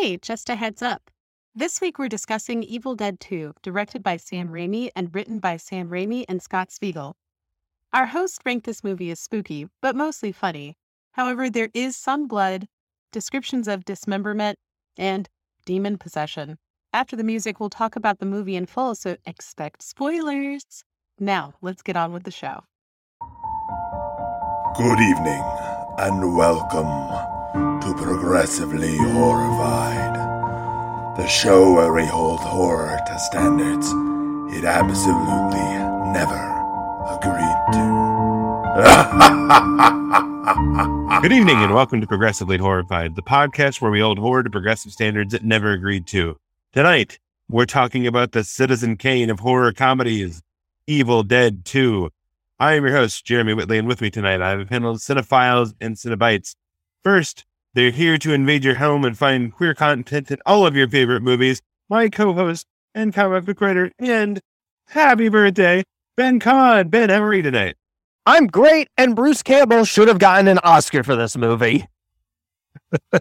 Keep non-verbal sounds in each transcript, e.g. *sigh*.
Hey, just a heads up. This week we're discussing Evil Dead 2, directed by Sam Raimi and written by Sam Raimi and Scott Spiegel. Our host ranked this movie as spooky, but mostly funny. However, there is some blood, descriptions of dismemberment, and demon possession. After the music, we'll talk about the movie in full, so expect spoilers. Now, let's get on with the show. Good evening, and welcome Progressively Horrified, the show where we hold horror to standards it absolutely never agreed to. *laughs* Good evening and welcome to Progressively Horrified, the podcast where we hold horror to progressive standards it never agreed to. Tonight, we're talking about the Citizen Kane of horror comedies, Evil Dead 2. I am your host, Jeremy Whitley, and with me tonight I have a panel of cinephiles and cinebites. First, they're here to invade your home and find queer content in all of your favorite movies. My co-host and comic book writer and happy birthday, Ben Kahn. Ben, how are you tonight? I'm great, and Bruce Campbell should have gotten an Oscar for this movie. *laughs*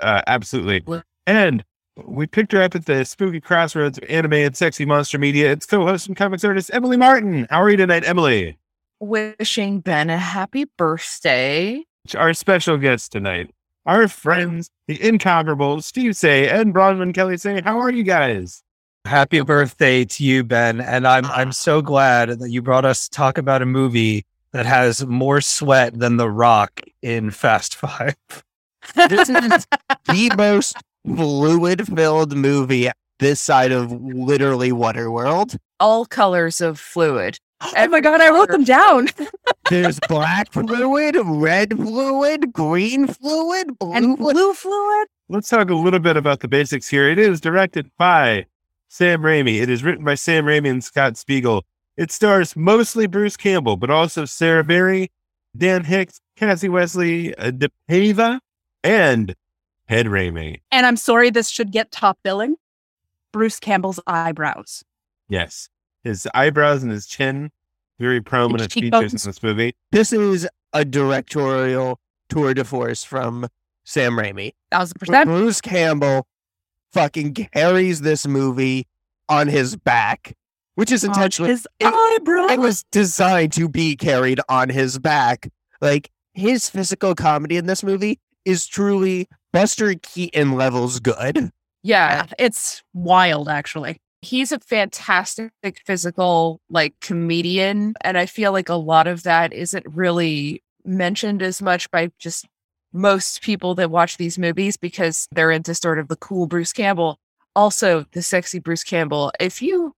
Uh, absolutely. And we picked her up at the spooky crossroads of anime and sexy monster media. It's co-host and comics artist Emily Martin. How are you tonight, Emily? Wishing Ben a happy birthday. Our special guest tonight, our friends, the incomparable Steve Say and Bronwyn Kelly Say. How are you guys? Happy birthday to you, Ben. And I'm I'm so glad that you brought us to talk about a movie that has more sweat than The Rock in Fast Five. This is *laughs* the most fluid filled movie this side of literally Waterworld. All colors of fluid. Oh my god, I wrote them down. *laughs* There's black fluid, red fluid, green fluid, blue and fluid. blue fluid. Let's talk a little bit about the basics here. It is directed by Sam Raimi. It is written by Sam Raimi and Scott Spiegel. It stars mostly Bruce Campbell, but also Sarah Berry, Dan Hicks, Kassie Wesley, uh, DePaiva, and Ted Raimi. And I'm sorry, this should get top billing. Bruce Campbell's eyebrows. Yes. His eyebrows and his chin, very prominent features in this movie. This is a directorial tour de force from Sam Raimi. Thousand percent. Bruce Campbell fucking carries this movie on his back, which is intentionally. His it- eyebrows. it was designed to be carried on his back. Like his physical comedy in this movie is truly Buster Keaton levels good. yeah, it's wild, actually. He's a fantastic physical like comedian. And I feel like a lot of that isn't really mentioned as much by just most people that watch these movies because they're into sort of the cool Bruce Campbell. Also, the sexy Bruce Campbell. If you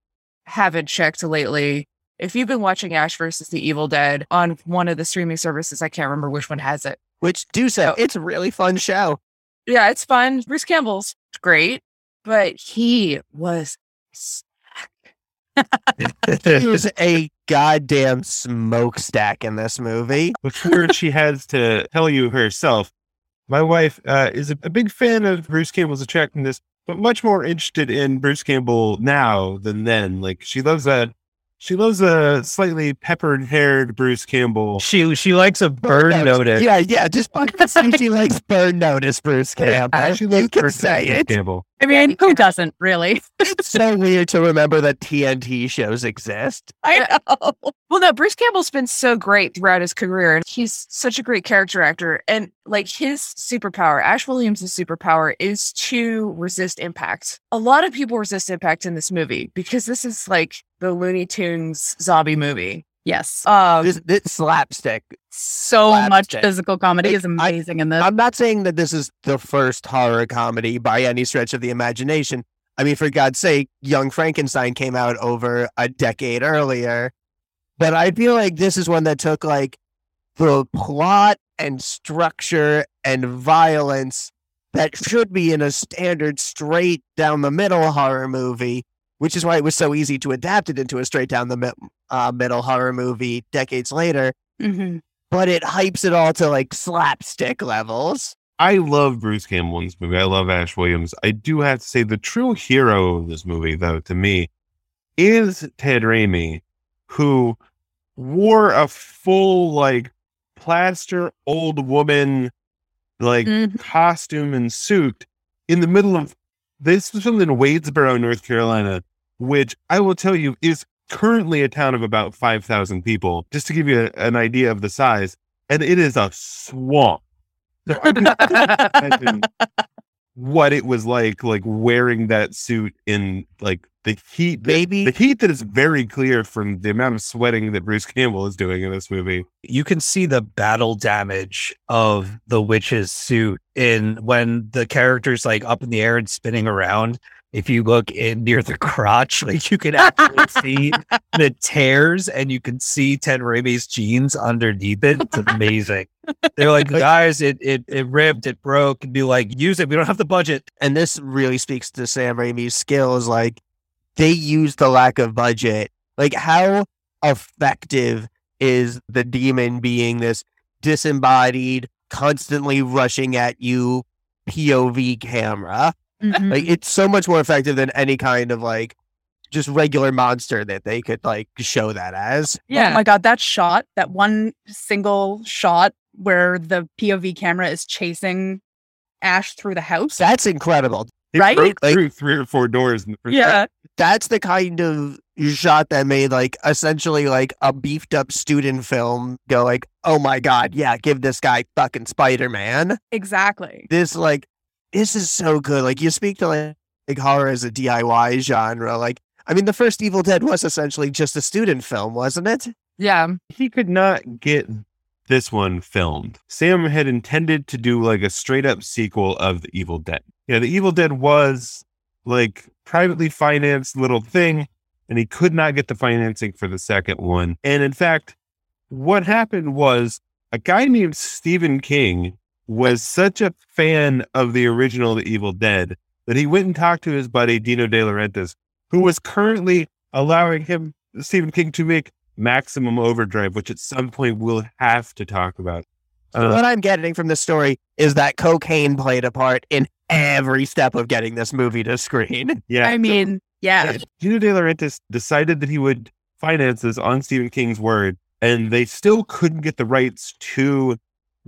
haven't checked lately, if you've been watching Ash versus the Evil Dead on one of the streaming services, I can't remember which one has it. Which do Oh. it's a really fun show. Yeah, it's fun. Bruce Campbell's great, but he was There's a goddamn smokestack in this movie. *laughs* Before she has to tell you herself, my wife uh, is a, a big fan of Bruce Campbell's attractiveness, but much more interested in Bruce Campbell now than then. Like she loves a she loves a slightly peppered haired Bruce Campbell. She she likes a burn notice. Yeah, yeah. Just fucking say she likes burn notice, Bruce *laughs* Campbell. She you loves can Bruce say it. Campbell. I mean, who doesn't really? It's so *laughs* weird to remember that TNT shows exist. I know. well, no. Bruce Campbell's been so great throughout his career, and he's such a great character actor. And like his superpower, Ash Williams' superpower is to resist impact. A lot of people resist impact in this movie because this is like the Looney Tunes zombie movie. Yes. Um, This, this slapstick. So much physical comedy is I- amazing in this. I'm not saying that this is the first horror comedy by any stretch of the imagination. I mean, for God's sake, Young Frankenstein came out over a decade earlier. But I feel like this is one that took like the plot and structure and violence that should be in a standard straight down the middle horror movie, which is why it was so easy to adapt it into a straight down the mi- uh, middle horror movie decades later. Mhm. But it hypes it all to like slapstick levels. I love Bruce Campbell in this movie. I love Ash Williams. I do have to say the true hero of this movie, though, to me, is Ted Raimi, who wore a full like plaster old woman like Mhm. costume and suit in the middle of this was filmed in Wadesboro, North Carolina, which I will tell you is currently a town of about 5,000 people, just to give you a- an idea of the size. And it is a swamp. So I can imagine what it was like, like wearing that suit in like the heat, Maybe- the heat that is very clear from the amount of sweating that Bruce Campbell is doing in this movie. you can see the battle damage of the witch's suit in when the character's like up in the air and spinning around. If you look in near the crotch, *laughs* like you can actually see the tears and you can see Ted Raimi's jeans underneath it. It's amazing. They're like, guys, it it it ripped, it broke, and be like, use it. We don't have the budget. and this really speaks to Sam Raimi's skills. Like they use the lack of budget. Like how effective is the demon being this disembodied, constantly rushing at you POV camera? Mhm. Like it's so much more effective than any kind of like just regular monster that they could like show that as. Yeah. Oh yeah. my god, that shot, that one single shot where the POV camera is chasing Ash through the house. That's incredible. It Right? broke Like- through three or four doors. In the first yeah. That's the kind of shot that made like essentially like a beefed up student film go like, oh my god, yeah, give this guy fucking Spider Man. Exactly. This like this is so good. Like you speak to like, like horror as a DIY genre. Like I mean, the first Evil Dead was essentially just a student film, wasn't it? yeah. he could not get this one filmed. Sam had intended to do like a straight up sequel of The Evil Dead. Yeah, The Evil Dead was like privately financed little thing, and he could not get the financing for the second one. And in fact, what happened was a guy named Stephen King was such a fan of the original The Evil Dead that he went and talked to his buddy Dino De Laurentiis, who was currently allowing him, Stephen King, to make Maximum Overdrive, which at some point we'll have to talk about. Uh, what I'm getting from this story is that cocaine played a part in every step of getting this movie to screen. *laughs* yeah, I mean, yeah. Dino De Laurentiis decided that he would finance this on Stephen King's word, and they still couldn't get the rights to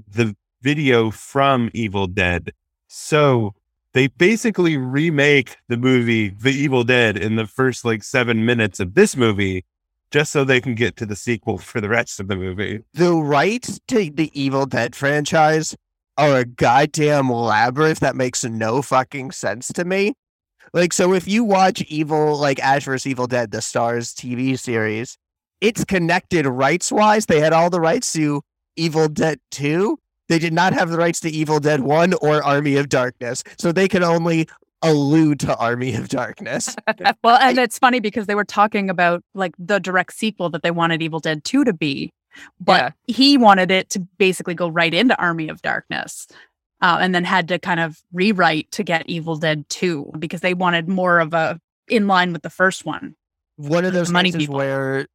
the video from Evil Dead. So they basically remake the movie The Evil Dead in the first like seven minutes of this movie, just so they can get to the sequel for the rest of the movie. The rights to the Evil Dead franchise are a goddamn labyrinth that makes no fucking sense to me. Like, so if you watch Evil, like Ash vs. Evil Dead, the Starz TV series, it's connected rights wise. They had all the rights to Evil Dead 2. They did not have the rights to Evil Dead 1 or Army of Darkness. So they could only allude to Army of Darkness. *laughs* Well, and it's funny because they were talking about like the direct sequel that they wanted Evil Dead 2 to be, but he wanted it to basically go right into Army of Darkness. Uh, and then had to kind of rewrite to get Evil Dead 2 because they wanted more of a in line with the first one. one of those Money people. where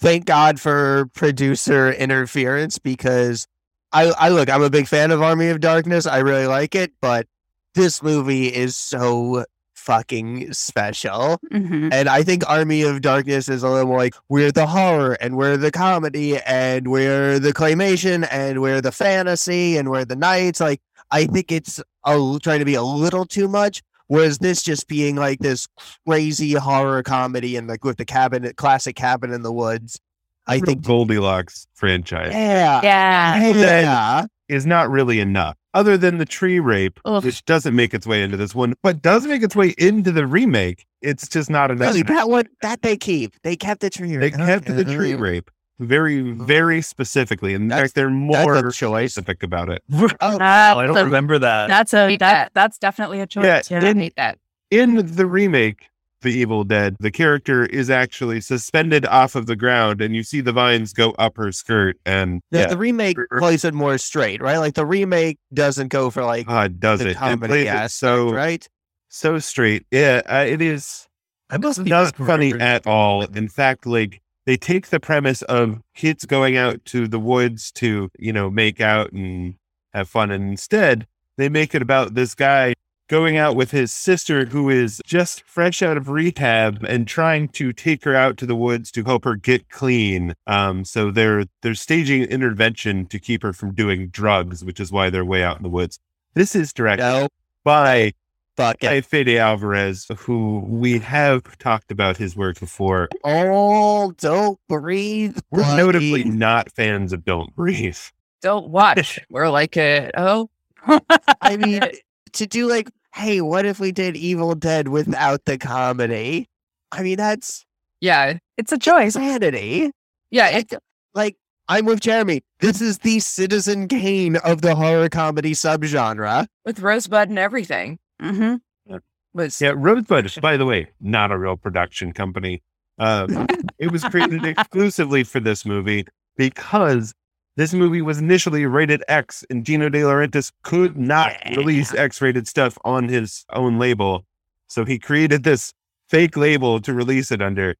thank God for producer interference because I, I look, I'm a big fan of Army of Darkness. I really like it, but this movie is so fucking special. Mhm. And I think Army of Darkness is a little more like we're the horror and we're the comedy and we're the claymation and we're the fantasy and we're the knights. Like I think it's a, trying to be a little too much. Whereas this just being like this crazy horror comedy and like with the cabin, classic cabin in the woods. I think, Goldilocks franchise yeah, Yeah. yeah. is not really enough, other than the tree rape, Ugh. which doesn't make its way into this one, but does make its way into the remake. It's just not enough. Really, that one that they keep. They kept the tree. They kept the tree rape very, very specifically. In That's- fact, they're more a choice. specific about it. Oh, Oh, I don't a, remember that. that's a that, that. that's definitely a choice. Yeah, Yeah. I hate that. In the remake, The Evil Dead, the character is actually suspended off of the ground, and you see the vines go up her skirt. And The, yeah, the remake plays it more straight, right? Like the remake doesn't go for like God does the it. It comedy it aspect, so right? so straight. Yeah, uh, it is. I must be not funny misremembering. at all. In fact, like they take the premise of kids going out to the woods to, you know, make out and have fun, and instead they make it about this guy going out with his sister, who is just fresh out of rehab, and trying to take her out to the woods to help her get clean. Um, so they're they're staging an intervention to keep her from doing drugs, which is why they're way out in the woods. This is directed No, by fuck by it. Fede Alvarez, who we have talked about his work before. Oh, don't breathe. We're buddy. notably not fans of Don't Breathe. Don't watch. We're like, uh, oh, I mean, *laughs* to do like, hey, what if we did Evil Dead without the comedy? I mean, that's yeah, It's a choice. insanity. yeah. It, Like, I'm with Jeremy. This is the Citizen Kane of the horror comedy subgenre. with Rosebud and everything Mm-hmm. was Yeah, Rosebud, is, by the way, not a real production company. Uh, *laughs* it was created exclusively for this movie because this movie was initially rated X, and Dino De Laurentiis could not Yeah. release X-rated stuff on his own label, so he created this fake label to release it under.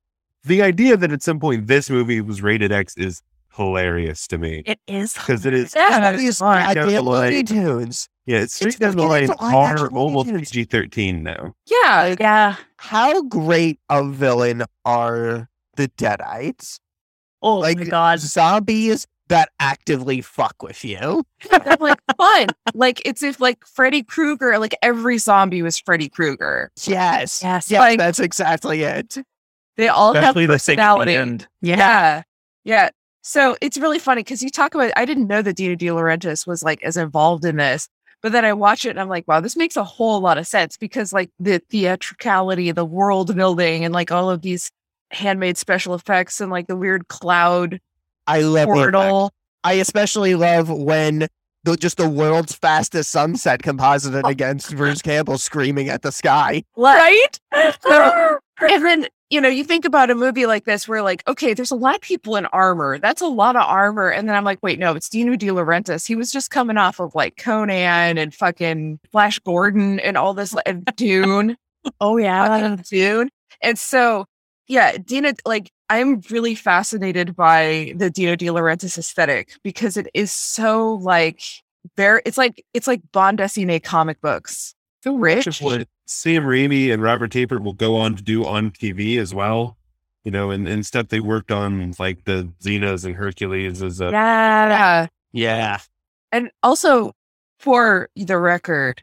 The idea that at some point this movie was rated X is hilarious to me It is. because it is yeah, These down the goddamn line. Looney Tunes. yeah, it's straight It's down the line. it's Are action almost PG thirteen now. yeah. Yeah. How great a villain are the Deadites? Oh Like my god. zombies that actively fuck with you. I'm like fun. Like it's if like Freddy Krueger, like every zombie was Freddy Krueger. Yes. Yes. Yes, Like- that's exactly it. They all have Especially the six at the end. Yeah. Yeah. Yeah. So it's really funny because you talk about, I didn't know that Dino De Laurentiis was like as involved in this, but then I watch it and I'm like, wow, this makes a whole lot of sense because like the theatricality, the world building, and like all of these handmade special effects and like the weird cloud I love portal. I especially love when the, just the world's fastest sunset composited oh. against Bruce Campbell screaming at the sky. Right? *laughs* And then, you know, you think about a movie like this where, like, okay, there's a lot of people in armor. That's a lot of armor. And then I'm like, wait, no, it's Dino De Laurentiis. He was just coming off of like Conan and fucking Flash Gordon and all this, and *laughs* Dune. Oh yeah. Dune. And so, yeah, Dino, like, I'm really fascinated by the Dino De Laurentiis aesthetic because it is so like, very, it's like, it's like bande dessinée comic books. So rich. of what Sam Raimi and Robert Tapert will go on to do on TV as well. You know, and, and stuff they worked on, like the Xenas and Hercules, as a Yeah. Yeah. And also, for the record,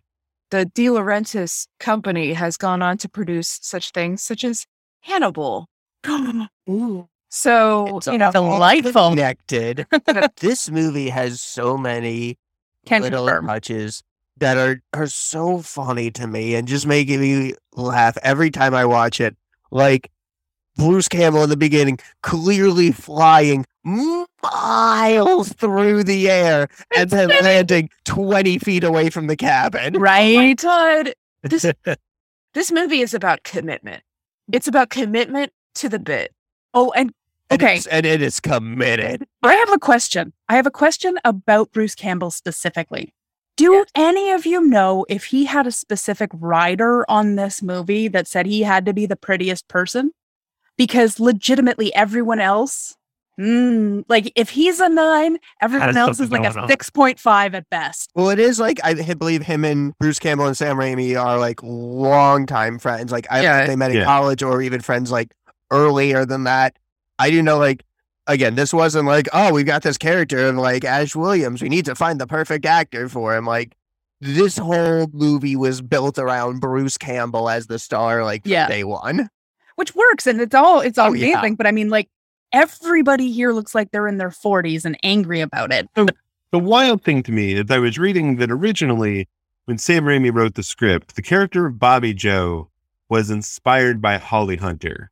the De Laurentiis company has gone on to produce such things such as Hannibal. *gasps* So, It's you know, Delightful. Connected. *laughs* this movie has so many Can little confirm. touches that are are so funny to me and just making me laugh every time I watch it. Like Bruce Campbell in the beginning, clearly flying miles through the air and then landing 20 feet away from the cabin. *laughs* Right. Todd, this *laughs* this movie is about commitment. It's about commitment to the bit. Oh, and And Okay. it's- and it is committed. I have a question. I have a question about Bruce Campbell specifically. Do Yes. any of you know if he had a specific rider on this movie that said he had to be the prettiest person? Because legitimately, everyone else, mm, like if he's a nine, everyone else is like a on. 6.5 at best. Well, it is like I believe him and Bruce Campbell and Sam Raimi are like longtime friends. Like I Yeah. they met in Yeah. college or even friends like earlier than that. I do know like again, this wasn't like, oh, we've got this character of like Ash Williams. We need to find the perfect actor for him. Like this whole movie was built around Bruce Campbell as the star, like Yeah. day one. which works and it's all it's Oh, yeah. amazing. But I mean, like everybody here looks like they're in their 40s and angry about it. The wild thing to me is I was reading that originally, when Sam Raimi wrote the script, the character of Bobby Joe was inspired by Holly Hunter.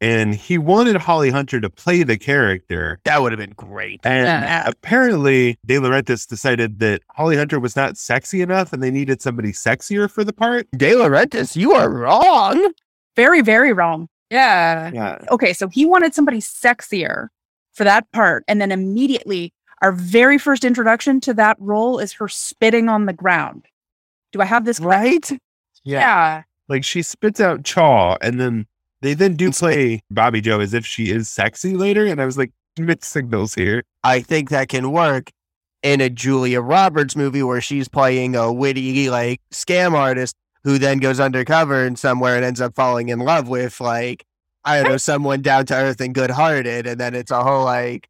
And he wanted Holly Hunter to play the character. That would have been great. And Yeah. apparently, De Laurentiis decided that Holly Hunter was not sexy enough and they needed somebody sexier for the part. De Laurentiis, you are wrong. Very, very wrong. Yeah. Yeah. okay, so he wanted somebody sexier for that part. And then immediately, our very first introduction to that role is her spitting on the ground. Do I have this correct? Right? Yeah. Like she spits out chaw and then they then do play Bobby Joe as if she is sexy later. And I was like, *laughs* mixed signals here. I think that can work in a Julia Roberts movie where she's playing a witty like scam artist. who then goes undercover and somewhere and ends up falling in love with like I don't know someone down to earth and good hearted, and then it's a whole like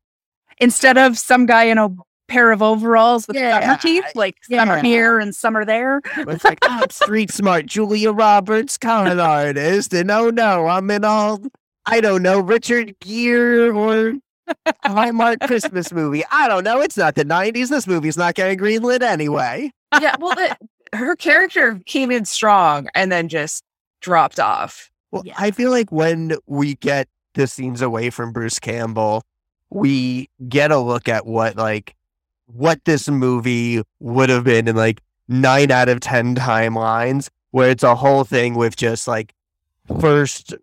Instead of some guy in a pair of overalls with Yeah, summer teeth, like some are here and some are there. it's like I'm street smart Julia Roberts con artist, and oh no, I'm in all I don't know Richard Gere or Hallmark Christmas movie. I don't know. It's not the '90s. This movie's not getting greenlit anyway. yeah, well, the, her character came in strong and then just dropped off. Well, Yeah. I feel like when we get the scenes away from Bruce Campbell, we get a look at what like what this movie would have been in like nine out of ten timelines, where it's a whole thing with just like first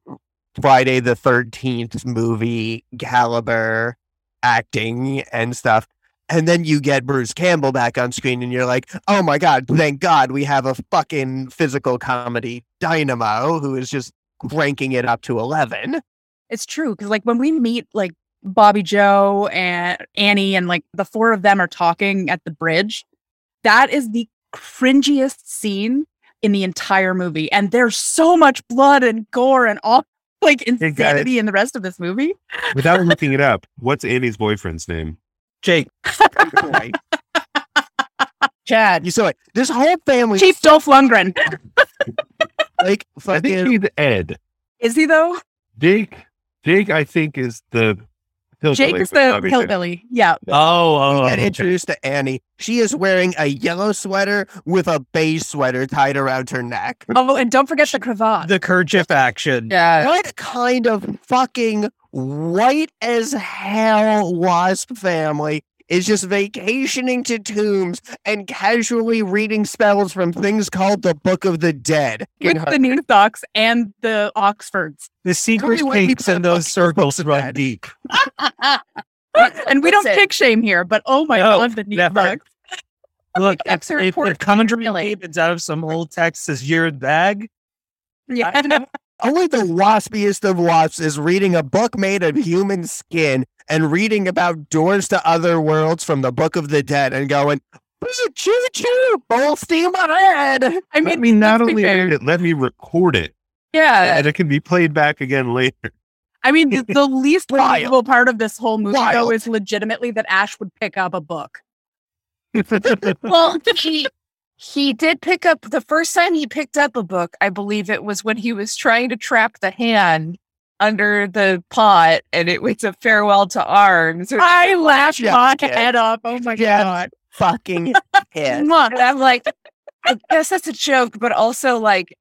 Friday the thirteenth movie caliber acting and stuff. And then you get Bruce Campbell back on screen, and you're like, oh my God, thank God we have a fucking physical comedy dynamo who is just cranking it up to 11. It's true because like when we meet like Bobby Joe and Annie and like the four of them are talking at the bridge, that is the cringiest scene in the entire movie. And there's so much blood and gore and all *laughs* like got it. insanity in the rest of this movie. Without *laughs* looking it up, what's Annie's boyfriend's name? Jake, Right. *laughs* Chad, you saw it. This whole family, Chief Dolph Lundgren. like, I think he's Ed. Is he though? Jake. Jake, I think, is the hillbilly Jake is the Bobby Joe. hillbilly. Yeah. oh, oh, we get oh, introduced to Annie. She is wearing a yellow sweater with a beige sweater tied around her neck. Oh, and don't forget the cravat. the kerchief action. yeah, What kind of fucking white as hell wasp family is just vacationing to tombs and casually reading spells from things called the Book of the Dead? with the New Stocks and the Oxfords. The secret what he in those circles books in run that. deep. *laughs* and we don't Listen. kick shame here, but oh my No, god, the New never. Look, if, That's her if, report. if Conjuring Really. happens out of some old Texas year bag, Yeah. Only the waspiest of wasps is reading a book made of human skin and reading about doors to other worlds from the Book of the Dead and going, choo choo, full steam ahead. I I mean, mean, not let's be only fair. read it, let me record it, yeah. and it can be played back again later. I mean, the, *laughs* the least Wild. believable part of this whole movie, though, is legitimately that Ash would pick up a book. *laughs* Well, he he did pick up the first time he picked up a book. I believe it was when he was trying to trap the hand under the pot, and it was a farewell to arms. I laughed Yeah, my yeah. head up. Oh my Yeah. god! Fucking *laughs* head. I'm like, I guess that's a joke, but also like,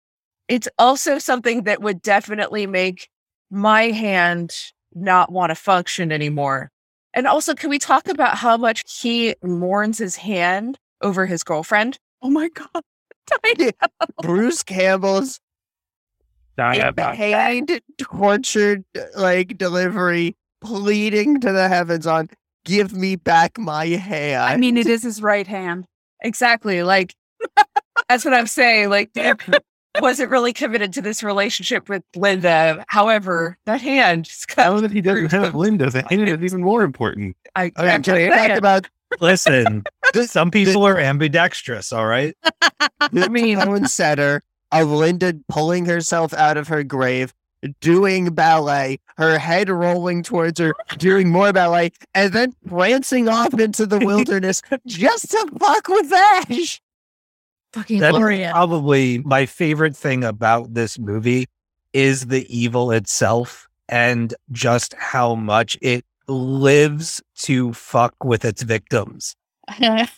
it's also something that would definitely make my hand not want to function anymore. And also, can we talk about how much he mourns his hand over his girlfriend? Oh my god! *laughs* Bruce Campbell's hand tortured like delivery, pleading to the heavens on, give me back my hand. I mean, it is his right hand. Exactly. Like, *laughs* that's what I'm saying. Like, *laughs* wasn't really committed to this relationship with Linda. However, that hand just Now that he doesn't have Linda, the hand is even more important. I, oh, Okay, I'm can we just talk saying. about listen, some people are ambidextrous, all right? the tone setter of Linda pulling herself out of her grave, doing ballet, her head rolling towards her, doing more ballet, and then prancing off into the wilderness just to fuck with Ash. fucking That's Glorious. probably my favorite thing about this movie is the evil itself and just how much it lives to fuck with its victims.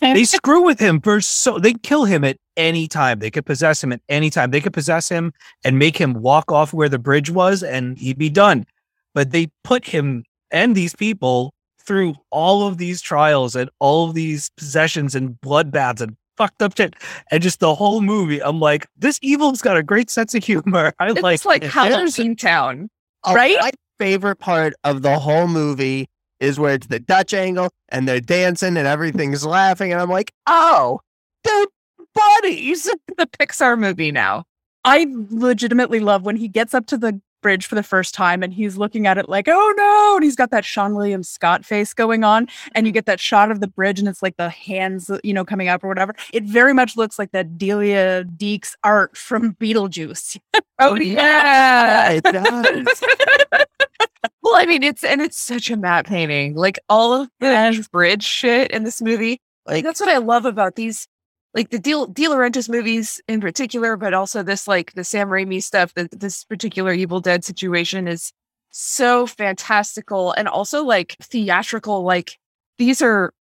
They *laughs* screw with him for so they kill him at any time. They could possess him at any time. They could possess him and make him walk off where the bridge was and he'd be done. But they put him and these people through all of these trials and all of these possessions and bloodbaths and fucked up shit. And just the whole movie, I'm like, this evil's got a great sense of humor. *laughs* I It's like like. Halloween Town. Uh, Right? Favorite part of the whole movie is where it's the Dutch angle and they're dancing and everything's laughing. And I'm like, oh, they're buddies. *laughs* The Pixar movie now. I legitimately love when he gets up to the bridge for the first time and he's looking at it like, oh no. And he's got that Seann William Scott face going on. And you mm-hmm. get that shot of the bridge and it's like the hands, uh, you know, coming up or whatever. It very much looks like that Delia Deetz art from Beetlejuice. *laughs* Oh, oh yeah. it does. *laughs* well, I mean, it's and it's such a matte painting. Like all of the bridge shit in this movie. Like that's what I love about these like the Deal De Laurentiis movies in particular, but also this like the Sam Raimi stuff, that this particular Evil Dead situation is so fantastical and also like theatrical. Like these are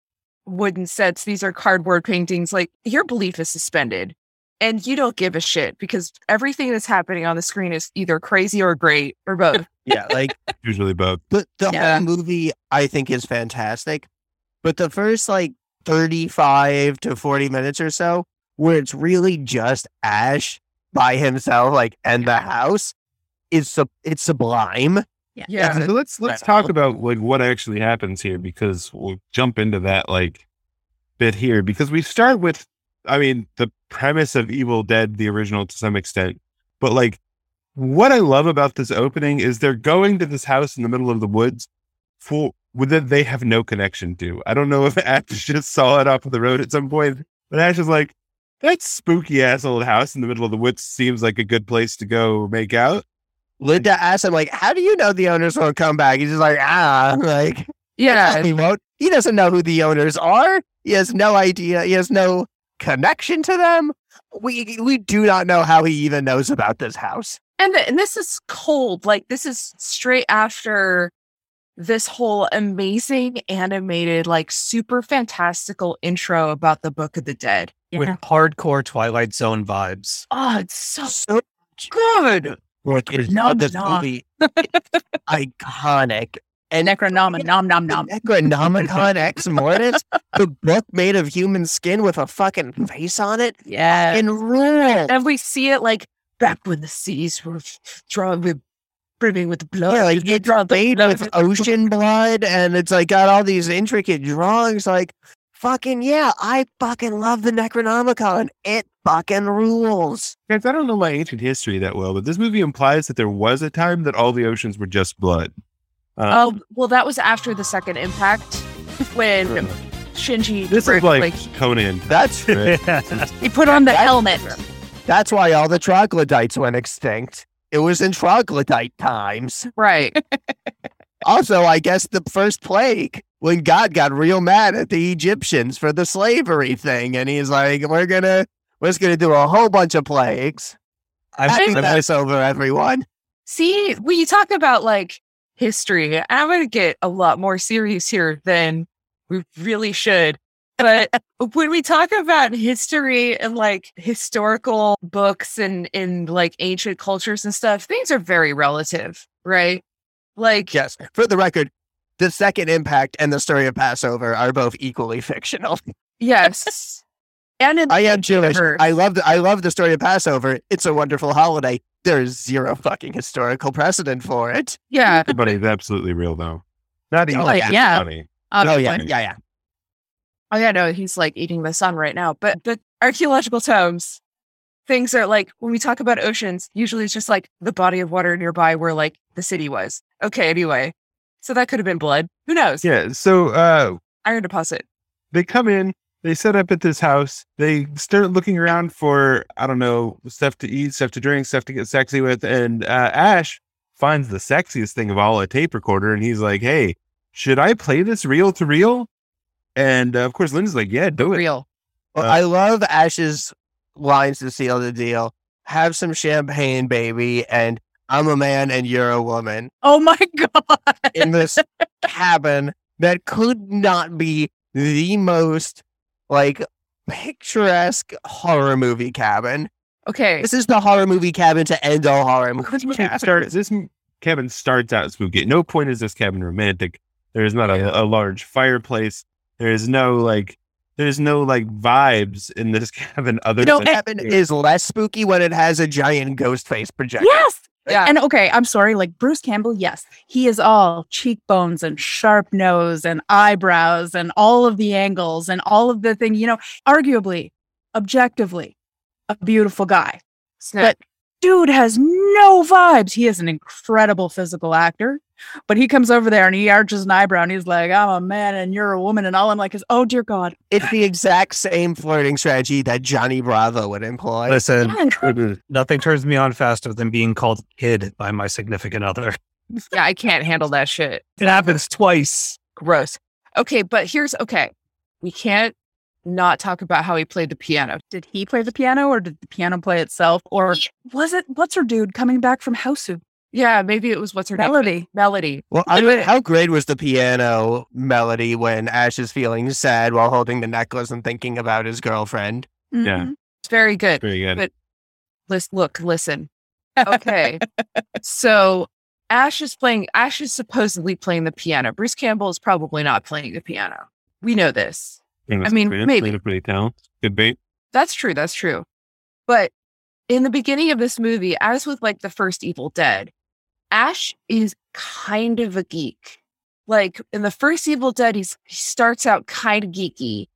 wooden sets, these are cardboard paintings. Like your belief is suspended and you don't give a shit because everything that's happening on the screen is either crazy or great or both. *laughs* yeah, like Usually both. But the Yeah. whole movie I think is fantastic, but the first like thirty five to forty minutes or so, where it's really just Ash by himself, like and the house, is sub- it's sublime. Yeah. So let's let's talk about like what actually happens here because we'll jump into that like bit here because we start with I mean the premise of Evil Dead the original to some extent but like what I love about this opening is they're going to this house in the middle of the woods for with that they have no connection to. I don't know if *laughs* Ash just saw it off of the road at some point, but Ash is like that spooky ass old house in the middle of the woods seems like a good place to go make out. Linda asked him like, "How do you know the owners won't come back?" He's just like, "Ah, *laughs* like Yeah. he won't. He doesn't know who the owners are. He has no idea. He has no connection to them. We we do not know how he even knows about this house. And, th- and this is cold. Like this is straight after this whole amazing animated, like super fantastical intro about the Book of the Dead. with hardcore Twilight Zone vibes. Oh, it's so So good. it's nom, this nom. movie iconic. And Necronoma, nom nom nom. Necronomicon Ex Mortis, the book made of human skin with a fucking face on it, Yeah. and rule. And we see it like back when the seas were drawn with brimming with blood. Yeah, like they it's draw made blood. with *laughs* ocean blood, and it's like got all these intricate drawings. Like, fucking yeah, I fucking love the Necronomicon. It fucking rules. Guys, I don't know my ancient history that well, but this movie implies that there was a time that all the oceans were just blood. Uh, Oh, well, that was after the second impact when Shinji. this is Rick, like, Conan. That's Right? *laughs* He put on the helmet. that's why all the troglodytes went extinct. It was in troglodyte times. right. *laughs* Also, I guess the first plague when God got real mad at the Egyptians for the slavery thing, and he's like, "We're gonna, we're just gonna do a whole bunch of plagues." I'm, Happy I'm- Passover, everyone. See, when you talk about like history, I'm going to get a lot more serious here than we really should. But when we talk about history and like historical books and in like ancient cultures and stuff, things are very relative, right? Like, Yes, for the record, the second impact and the story of Passover are both equally *laughs* fictional. yes. And in I am Jewish. Sure. I love the I love the story of Passover. It's a wonderful holiday. There's zero fucking historical precedent for it. yeah, but it's absolutely real though. Not oh, even Oh, like yeah. funny. oh yeah, yeah, yeah. Oh yeah, no, he's like eating the sun right now. But the archaeological tomes, things are like when we talk about oceans, usually it's just like the body of water nearby where like the city was. Okay, anyway. So that could have been blood. Who knows? Yeah. So uh Iron deposit. they come in, they set up at this house, they start looking around for, I don't know, stuff to eat, stuff to drink, stuff to get sexy with, and uh Ash finds the sexiest thing of all a tape recorder, and he's like, Hey, should I play this reel to reel? And uh, of course Linda's like, Yeah, do it. Real. Well, Uh, I love Ash's lines to seal the deal. Have some champagne, baby, and I'm a man and you're a woman Oh my *laughs* god. in this cabin that could not be the most like picturesque horror movie cabin. Okay. This is the horror movie cabin to end all horror movie This movie cabins. This cabin starts out spooky. At no point is this cabin romantic. There is not a, a large fireplace. There is no like. There's no like vibes in this *laughs* cabin other You know, than cabin is less spooky when it has a giant ghost face projector. Yes. Yeah. And okay, I'm sorry, like Bruce Campbell, yes, he is all cheekbones and sharp nose and eyebrows and all of the angles and all of the thing, you know, arguably, objectively, a beautiful guy. Snap. dude has no vibes. He is an incredible physical actor, but he comes over there and he arches an eyebrow and he's like, I'm a man and you're a woman. And all I'm like is, oh, dear God. It's the exact same flirting strategy that Johnny Bravo would employ. Listen, nothing turns me on faster than being called kid by my significant other. Yeah, I can't handle that shit. It happens twice. Gross. Okay, but here's okay. We can't not talk about how he played the piano. Did he play the piano or did the piano play itself? Or was it, what's her dude coming back from Hausu? Yeah, maybe it was what's her name? Melody. Melody. Well, I mean, *laughs* how great was the piano melody when Ash is feeling sad while holding the necklace and thinking about his girlfriend? Yeah. Mhm. It's very good. Very good. But- Lis- look, listen. Okay. *laughs* so Ash is playing, Ash is supposedly playing the piano. Bruce Campbell is probably not playing the piano. We know this. I mean, maybe. pretty talent. Could be. That's true. That's true. But in the beginning of this movie, as with like the first Evil Dead, Ash is kind of a geek. Like in the first Evil Dead, he's he starts out kind of geeky,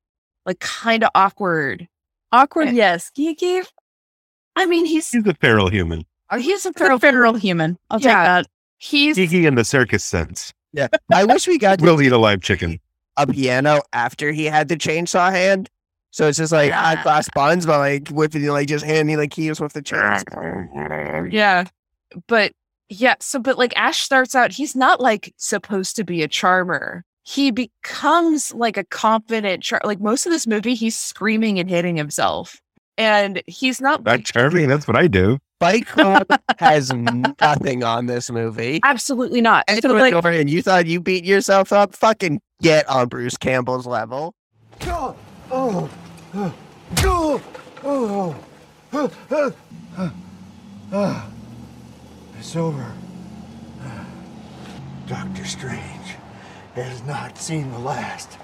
like kind of awkward. Awkward, Eh. yes. Geeky. I mean, he's He's a feral human. he's a For a feral. federal human. I'll take that. He's Geeky in the circus sense. Yeah. I wish we got *laughs* we'll eat a live chicken. a piano after he had the chainsaw hand. So it's just like high class buns, but like whipping, like just handing like keys with the chainsaw. yeah, but yeah. So, but like Ash starts out, he's not like supposed to be a charmer. He becomes like a confident char. Like most of this movie, he's screaming and hitting himself, and he's not Not charming. That's what I do. Fight Club *laughs* has nothing on this movie. absolutely not. And, So, like, and you thought you beat yourself up? Fucking get on Bruce Campbell's level. Oh, oh, oh, oh, oh, oh, oh, oh. It's over. *sighs* Doctor Strange has not seen the last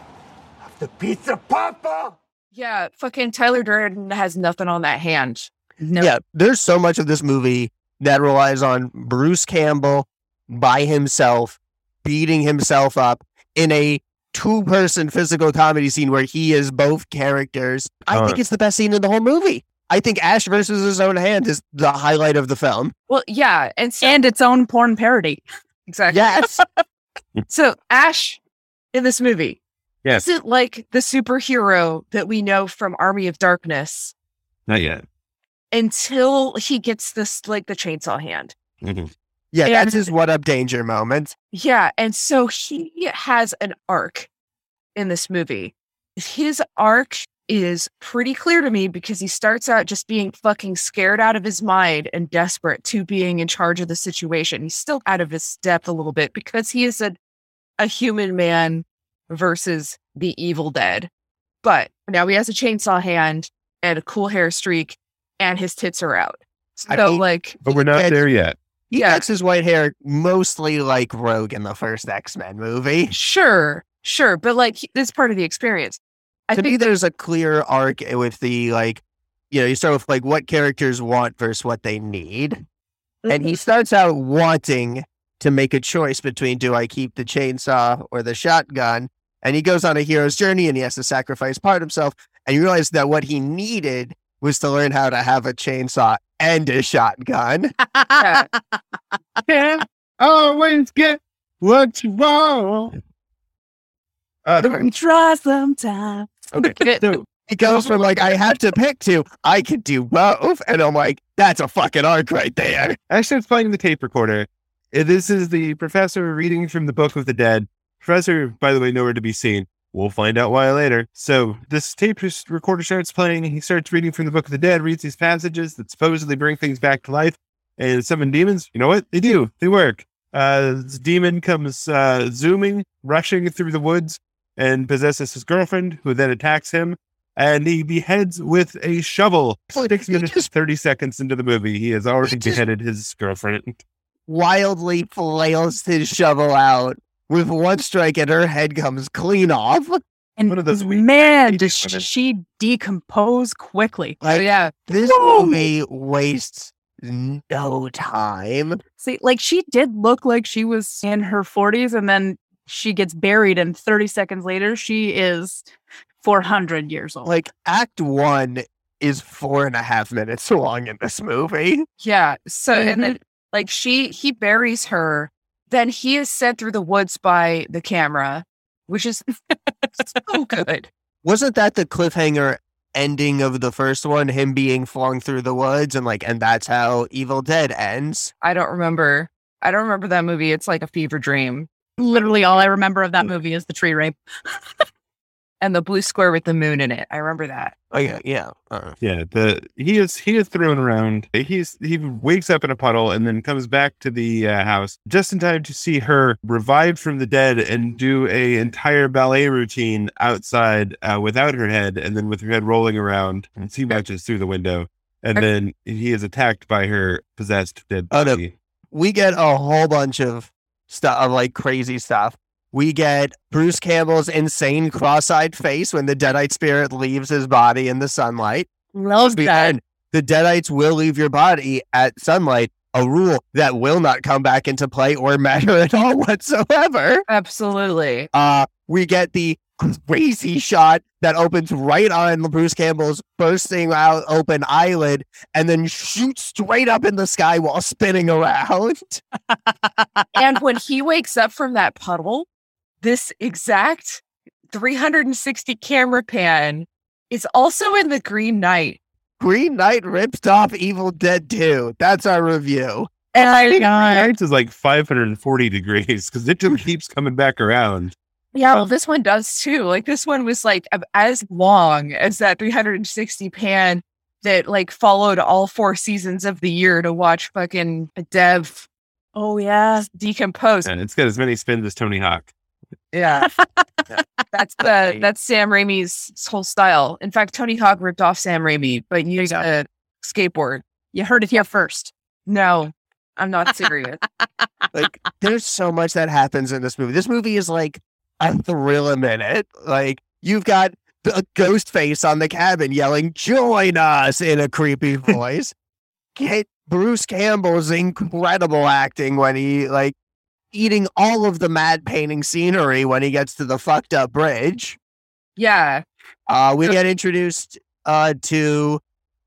of the pizza papa. yeah, fucking Tyler Durden has nothing on that hand. No. Yeah, there's so much of this movie that relies on Bruce Campbell by himself beating himself up in a two person physical comedy scene where he is both characters. I Uh, think it's the best scene in the whole movie. I think Ash versus his own hand is the highlight of the film. Well, yeah, and so And its own porn parody. exactly. Yes. *laughs* *laughs* So Ash in this movie Yes. isn't like the superhero that we know from Army of Darkness Not yet. until he gets this like the chainsaw hand. Mhm. yeah, And- that's his what up danger moment. Yeah, and so he has an arc in this movie. His arc is pretty clear to me because he starts out just being fucking scared out of his mind and desperate to being in charge of the situation. He's still out of his depth a little bit because he is a, a human man versus the evil dead. But now he has a chainsaw hand and a cool hair streak and his tits are out. So I mean- like But we're not And- there yet. He Yeah. gets his white hair mostly like Rogue in the first X Men movie. sure, sure, but like he- this part of the experience. I to think me, there's a clear arc with the like, you know, you start with like what characters want versus what they need. And he starts out wanting to make a choice between do I keep the chainsaw or the shotgun? And he goes on a hero's journey and he has to sacrifice part of himself. And you realize that what he needed was to learn how to have a chainsaw and a shotgun. *laughs* Yeah. Can't always get what you want. Uh, Try sometimes. Okay. *laughs* Good. So He goes from like, I have to pick two, I could do both. And I'm like, that's a fucking arc right there. Ash starts playing the tape recorder. This is the professor reading from the Book of the Dead. Professor, by the way, nowhere to be seen. We'll find out why later. So this tape res- recorder starts playing. He starts reading from the Book of the Dead, reads these passages that supposedly bring things back to life and summon demons. You know what? They do. They work. Uh, this demon comes uh, zooming, rushing through the woods, and possesses his girlfriend, who then attacks him. And he beheads with a shovel. Six minutes, just- thirty seconds into the movie, he has already just- beheaded his girlfriend. Wildly flails his shovel out with one strike and her head comes clean off. And One of those man, does women. she decompose quickly. Oh, Like yeah. this Whoa. movie wastes no time. See, like she did look like she was in her 40s, and then she gets buried, and 30 seconds later, she is 400 years old. Like Act One is four and a half minutes long in this movie. Yeah. So and then mm-hmm. like she he buries her, then he is sent through the woods by the camera, which is *laughs* so good. Wasn't that the cliffhanger ending of the first one? Him being flung through the woods and like, and that's how Evil Dead ends. I don't remember. I don't remember that movie. It's like a fever dream. Literally, all I remember of that movie is the tree rape. *laughs* and the blue square with the moon in it. I remember that. Oh yeah, yeah. Uh, Yeah, the he is he is thrown around. He's he wakes up in a puddle and then comes back to the uh, house just in time to see her revived from the dead and do a entire ballet routine outside uh, without her head and then with her head rolling around. And he watches through the window, and then he is attacked by her possessed dead Oh, no. body. we get a whole bunch of stuff of like crazy stuff. We get Bruce Campbell's insane cross-eyed face when the Deadite spirit leaves his body in the sunlight. Love And the Deadites will leave your body at sunlight, a rule that will not come back into play or *laughs* matter at all whatsoever. Absolutely. Uh, we get the crazy shot that opens right on Bruce Campbell's bursting out open eyelid and then shoots straight up in the sky while spinning around. *laughs* and when he wakes up from that puddle, this exact 360 camera pan is also in the Green Knight. Green Knight ripped off Evil Dead 2. That's our review. And I think I, Nights is like 540 degrees because it just keeps coming back around. Yeah, well, this one does too. Like this one was like as long as that 360 pan that like followed all four seasons of the year to watch fucking Dev Oh yeah. decompose. And it's got as many spins as Tony Hawk. Yeah. *laughs* That's the that's Sam Raimi's whole style. In fact, Tony Hawk ripped off Sam Raimi, but used a skateboard. You heard it here first. No, I'm not serious. *laughs* Like, there's so much that happens in this movie. This movie is like a thrill a minute. Like, you've got the ghost face on the cabin yelling, Join us in a creepy *laughs* voice. Get Bruce Campbell's incredible acting when he, like, eating all of the mad painting scenery when he gets to the fucked up bridge. yeah. Uh, we get introduced uh, to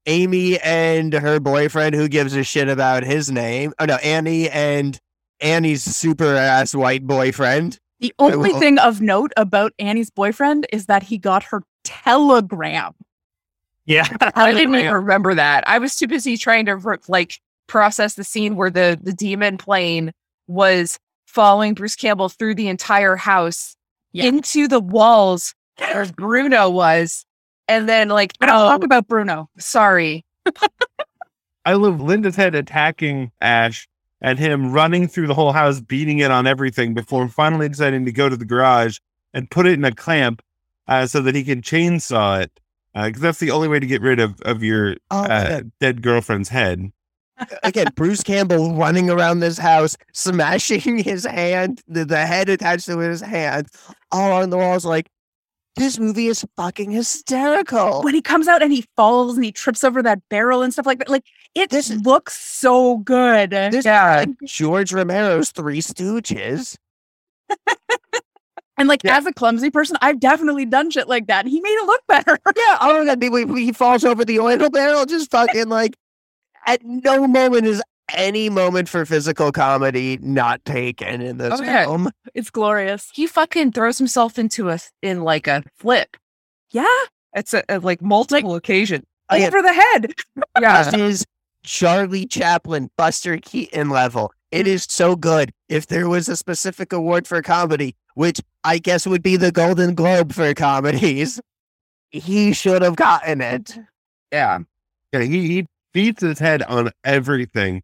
Amy and her boyfriend, who gives a shit about his name. Oh no, Annie and Annie's super ass white boyfriend. The *laughs* only thing of note about Annie's boyfriend is that he got her telegram. Yeah. *laughs* *laughs* I didn't even remember that. I was too busy trying to like process the scene where the the demon plane was following Bruce Campbell through the entire house Yeah. into the walls where Bruno was. And then like We don't oh, talk about Bruno. sorry. I love Linda's head attacking Ash and him running through the whole house, beating it on everything before finally deciding to go to the garage and put it in a clamp uh, so that he can chainsaw it. Because that's the only way to get rid of, of your Oh, uh, dead girlfriend's head. Again, Bruce Campbell running around this house, smashing his hand, the, the head attached to his hand, all on the walls. Like, this movie is fucking hysterical. When he comes out and he falls and he trips over that barrel and stuff like that, like it This is- looks so good. This Yeah. George Romero's Three Stooges. and like Yeah. as a clumsy person, I've definitely done shit like that. He made it look better. *laughs* Yeah, oh my god, he, he falls over the oil barrel, just fucking like. At no moment is any moment for physical comedy not taken in this Oh, yeah. film. It's glorious. He fucking throws himself into a in like a flip. Yeah. It's a, a, like multiple occasions. Oh, yeah. Over the head. Yeah. This is Charlie Chaplin, Buster Keaton level. It mm. is so good. If there was a specific award for comedy, which I guess would be the Golden Globe for comedies, he should have gotten it. Yeah. Yeah, he, he beats his head on everything.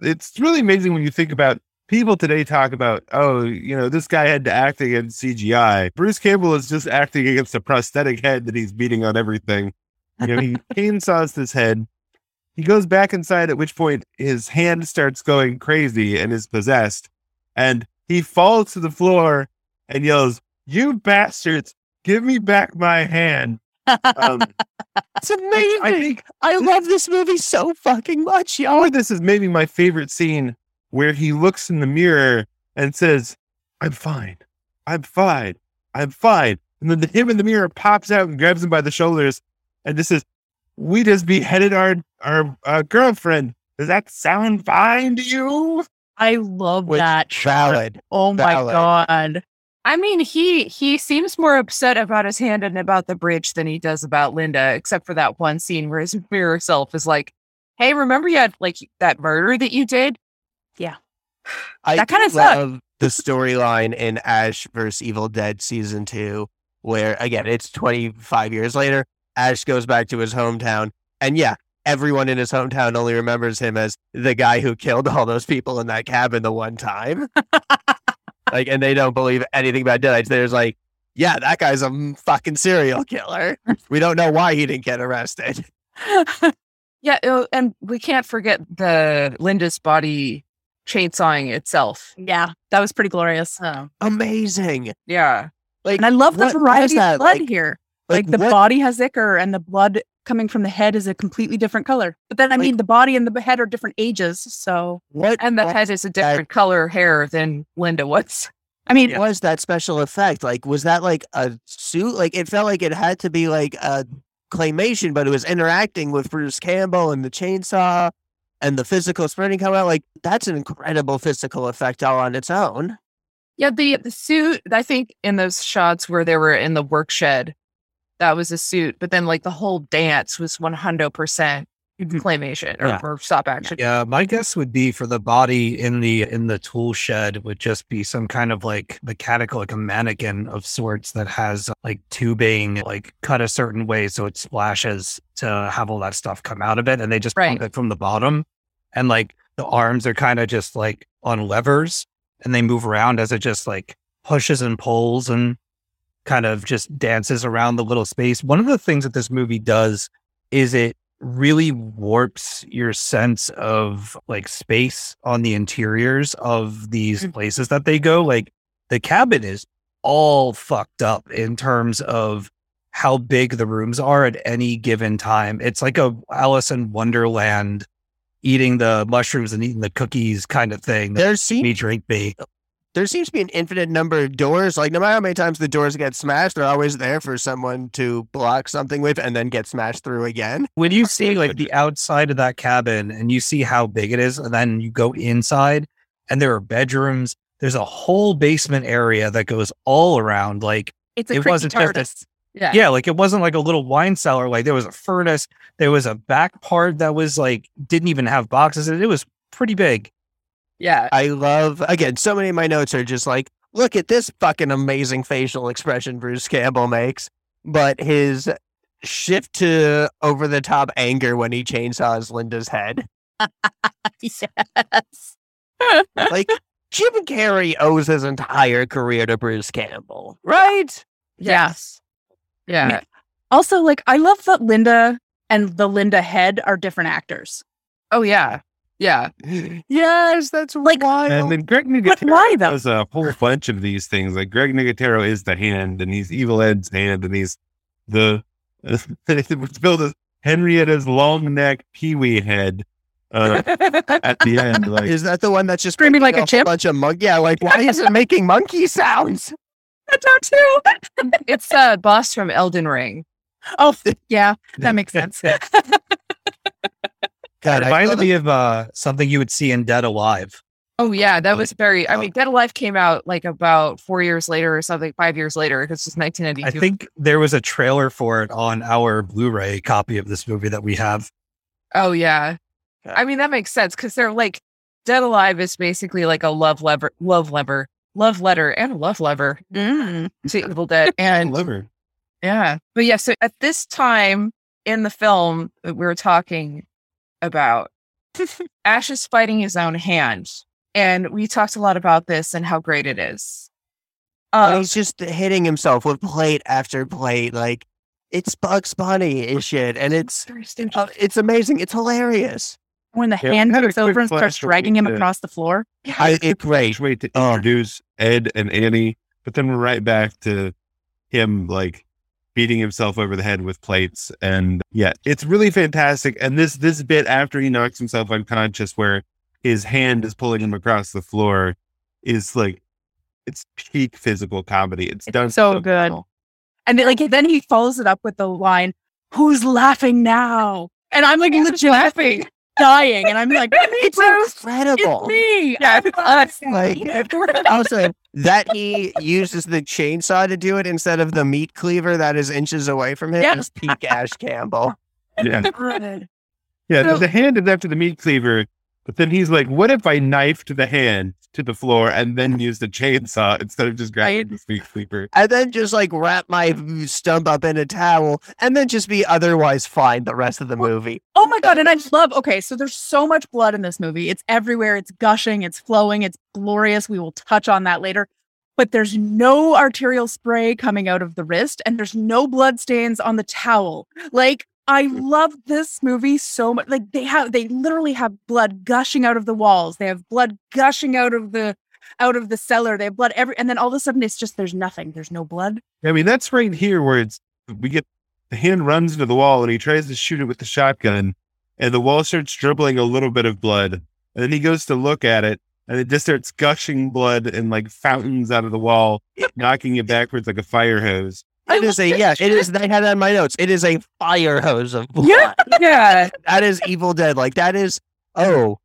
It's really amazing when you think about people today talk about, oh, you know, this guy had to act against CGI. Bruce Campbell is just acting against a prosthetic head that he's beating on everything. You know, he *laughs* chainsaws his head. He goes back inside, at which point his hand starts going crazy and is possessed. And he falls to the floor and yells, You bastards, give me back my hand. Um, *laughs* It's amazing. I think I love this movie so fucking much, y'all. This is maybe my favorite scene where he looks in the mirror and says, I'm fine. I'm fine. I'm fine. And then the, him in the mirror pops out and grabs him by the shoulders and just says, we just beheaded our our uh, girlfriend. Does that sound fine to you? I love Which that. shot. valid. Oh my god. I mean, he he seems more upset about his hand and about the bridge than he does about Linda, except for that one scene where his *laughs* mirror self is like, "Hey, remember you had like that murder that you did?" Yeah, I That kinda do sucked. love the storyline in Ash vs. Evil Dead season two, where again it's 25 years later. Ash goes back to his hometown, and yeah, everyone in his hometown only remembers him as the guy who killed all those people in that cabin the one time. *laughs* like, and they don't believe anything about Deadites. There's like, yeah, that guy's a fucking serial killer. *laughs* we don't know why he didn't get arrested. *laughs* Yeah, uh, and we can't forget the Linda's body chainsawing itself. yeah, that was pretty glorious. Oh. Amazing. Yeah, Like, And I love the what- what variety of blood Like- here. Like, the what- body has ichor and the blood coming from the head is a completely different color. But then I Like- mean the body and the head are different ages. So what and the what head is a different color hair than Linda was. I mean was that special effect? Like, was that like a suit? Like, it felt like it had to be like a claymation, but it was interacting with Bruce Campbell and the chainsaw and the physical sprinting coming out. Like, that's an incredible physical effect all on its own. Yeah, the the suit. I think in those shots where they were in the work shed, that was a suit. But then like the whole dance was one hundred percent mm-hmm. claymation or, Yeah. or stop action. Yeah, my guess would be for the body in the in the tool shed would just be some kind of like mechanical, like a mannequin of sorts that has like tubing, like cut a certain way so it splashes to have all that stuff come out of it, and they just pump it from the bottom, and like the arms are kind of just like on levers, and they move around as it just like pushes and pulls and kind of just dances around the little space. One of the things that this movie does is it really warps your sense of like space on the interiors of these Mm. places that they go. Like the cabin is all fucked up in terms of how big the rooms are at any given time. It's like a Alice in Wonderland eating the mushrooms and eating the cookies kind of thing. There Me drink me. There seems to be an infinite number of doors. Like, no matter how many times the doors get smashed, they're always there for someone to block something with and then get smashed through again. when you see like the outside of that cabin and you see how big it is, and then you go inside and there are bedrooms, there's a whole basement area that goes all around. Like, it's a it wasn't just a- Yeah. yeah, like it wasn't like a little wine cellar. Like there was a furnace, there was a back part that was like didn't even have boxes. in It It was pretty big. Yeah. I love again. So many of my notes are just like, look at this fucking amazing facial expression Bruce Campbell makes, but his shift to over the top anger when he chainsaws Linda's head. *laughs* yes. *laughs* Like Jim Carrey owes his entire career to Bruce Campbell, right? Yes. Yeah. Also, like I love that Linda and the Linda head are different actors. Oh yeah. Yeah. *laughs* yes, that's Like- wild. And then Greg But why Nicotero though? does a whole bunch of these things. Like Greg Nicotero is the hand, and he's Evil Ed's hand, and he's the *laughs* it's billed as Henrietta's long neck Pee Wee head uh, at the end. *laughs* Like Is that the one that's just Screaming like making a chimp? bunch of monk? Yeah, like why is it making monkey sounds? too. it's uh boss from Elden Ring. Oh, yeah, that makes sense. God, It I reminded love me of uh, something you would see in Dead Alive. Oh yeah, that was very. I Oh. mean, Dead Alive came out like about four years later or something, five years later, because it's I 1992. think there was a trailer for it on our Blu-ray copy of this movie that we have. Oh yeah. Yeah. I mean that makes sense because they're like Dead Alive is basically like a love lever, love lever, love letter, and a love lever Mm. to Evil Dead. *laughs* And liver. yeah, but yeah. So at this time in the film that we were talking about, Ash is fighting his own hand, and we talked a lot about this and how great it is. And Um, he's just hitting himself with plate after plate. Like it's Bugs Bunny and shit, and it's uh, it's amazing. It's hilarious. When the Yeah, hand I had a moves over and starts dragging him to- across the floor. I, it's great. Great way to Oh. introduce Ed and Annie, but then we're right back to him like beating himself over the head with plates, and yeah, it's really fantastic. And this this bit after he knocks himself unconscious, where his hand is pulling him across the floor, is like it's peak physical comedy. It's, It's done so good. well. And then, like then he follows it up with the line, who's laughing now? And I'm like legit laughing, *laughs* dying. And I'm like, *laughs* It's incredible. it's me. Yeah, it's us. *laughs* Like, also, that he uses the chainsaw to do it instead of the meat cleaver that is inches away from him Yeah. is peak Ash Campbell. Yeah. Yeah, So- the hand is after the meat cleaver, but then he's like, "What if I knifed the hand to the floor and then used a chainsaw instead of just grabbing Right. the meat cleaver?" And then just like wrap my stump up in a towel and then just be otherwise fine the rest of the movie. Oh my god! And I love. Okay, so there's so much blood in this movie. It's everywhere. It's gushing. It's flowing. It's glorious. We will touch on that later. But there's no arterial spray coming out of the wrist, and there's no blood stains on the towel. Like I love this movie so much. Like they have, they literally have blood gushing out of the walls. They have blood gushing out of the out of the cellar. They have blood every, and then all of a sudden it's just there's nothing. There's no blood. I mean, that's right here where it's we get the hand runs into the wall and he tries to shoot it with the shotgun, and the wall starts dribbling a little bit of blood, and then he goes to look at it, and it just starts gushing blood and like fountains out of the wall, knocking it backwards like a fire hose. I It is a yeah, it is I had that in my notes. It is a fire hose of blood. Yeah. Yeah. *laughs* That is Evil Dead. Like that is oh,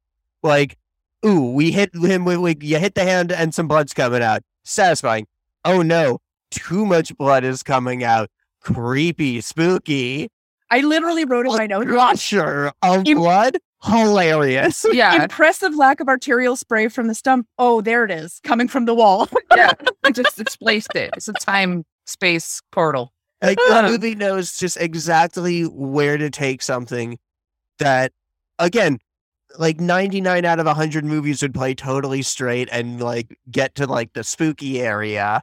like ooh, we hit him with like you hit the hand and some blood's coming out. Satisfying. Oh no, too much blood is coming out. Creepy, spooky. I literally wrote in my notes. Rusher of Im- blood. Hilarious. Yeah. *laughs* Impressive lack of arterial spray from the stump. Oh, there it is, coming from the wall. yeah. I just *laughs* displaced it. It's a time space portal. Like *laughs* the movie knows just exactly where to take something that, again, like 99 out of 100 movies would play totally straight and like get to like the spooky area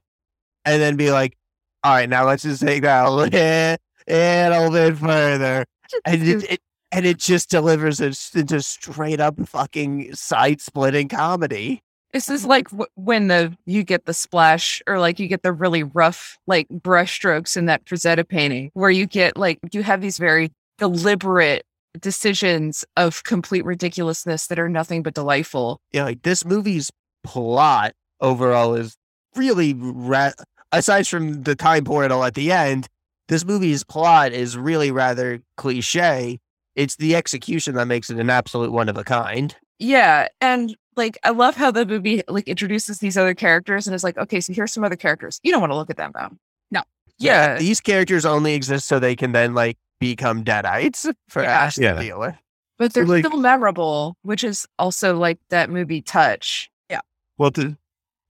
and then be like, all right, now let's just take that *laughs* a little bit, little bit further. And it, it, and it just delivers it into straight up fucking side splitting comedy. This is like w- when the you get the splash or like you get the really rough like brush strokes in that Frazetta painting where you get like you have these very deliberate decisions of complete ridiculousness that are nothing but delightful. yeah, like this movie's plot overall is really ra- aside from the time portal at the end, this movie's plot is really rather cliche. It's the execution that makes it an absolute one of a kind. Yeah, and like I love how the movie like introduces these other characters and is like, okay, so here's some other characters. You don't want to look at them though. No. Yeah. These characters only exist so they can then like become deadites *laughs* for Yeah. Ash Yeah. to deal with. But they're like- still memorable, which is also like that movie Touch. Yeah. Well, to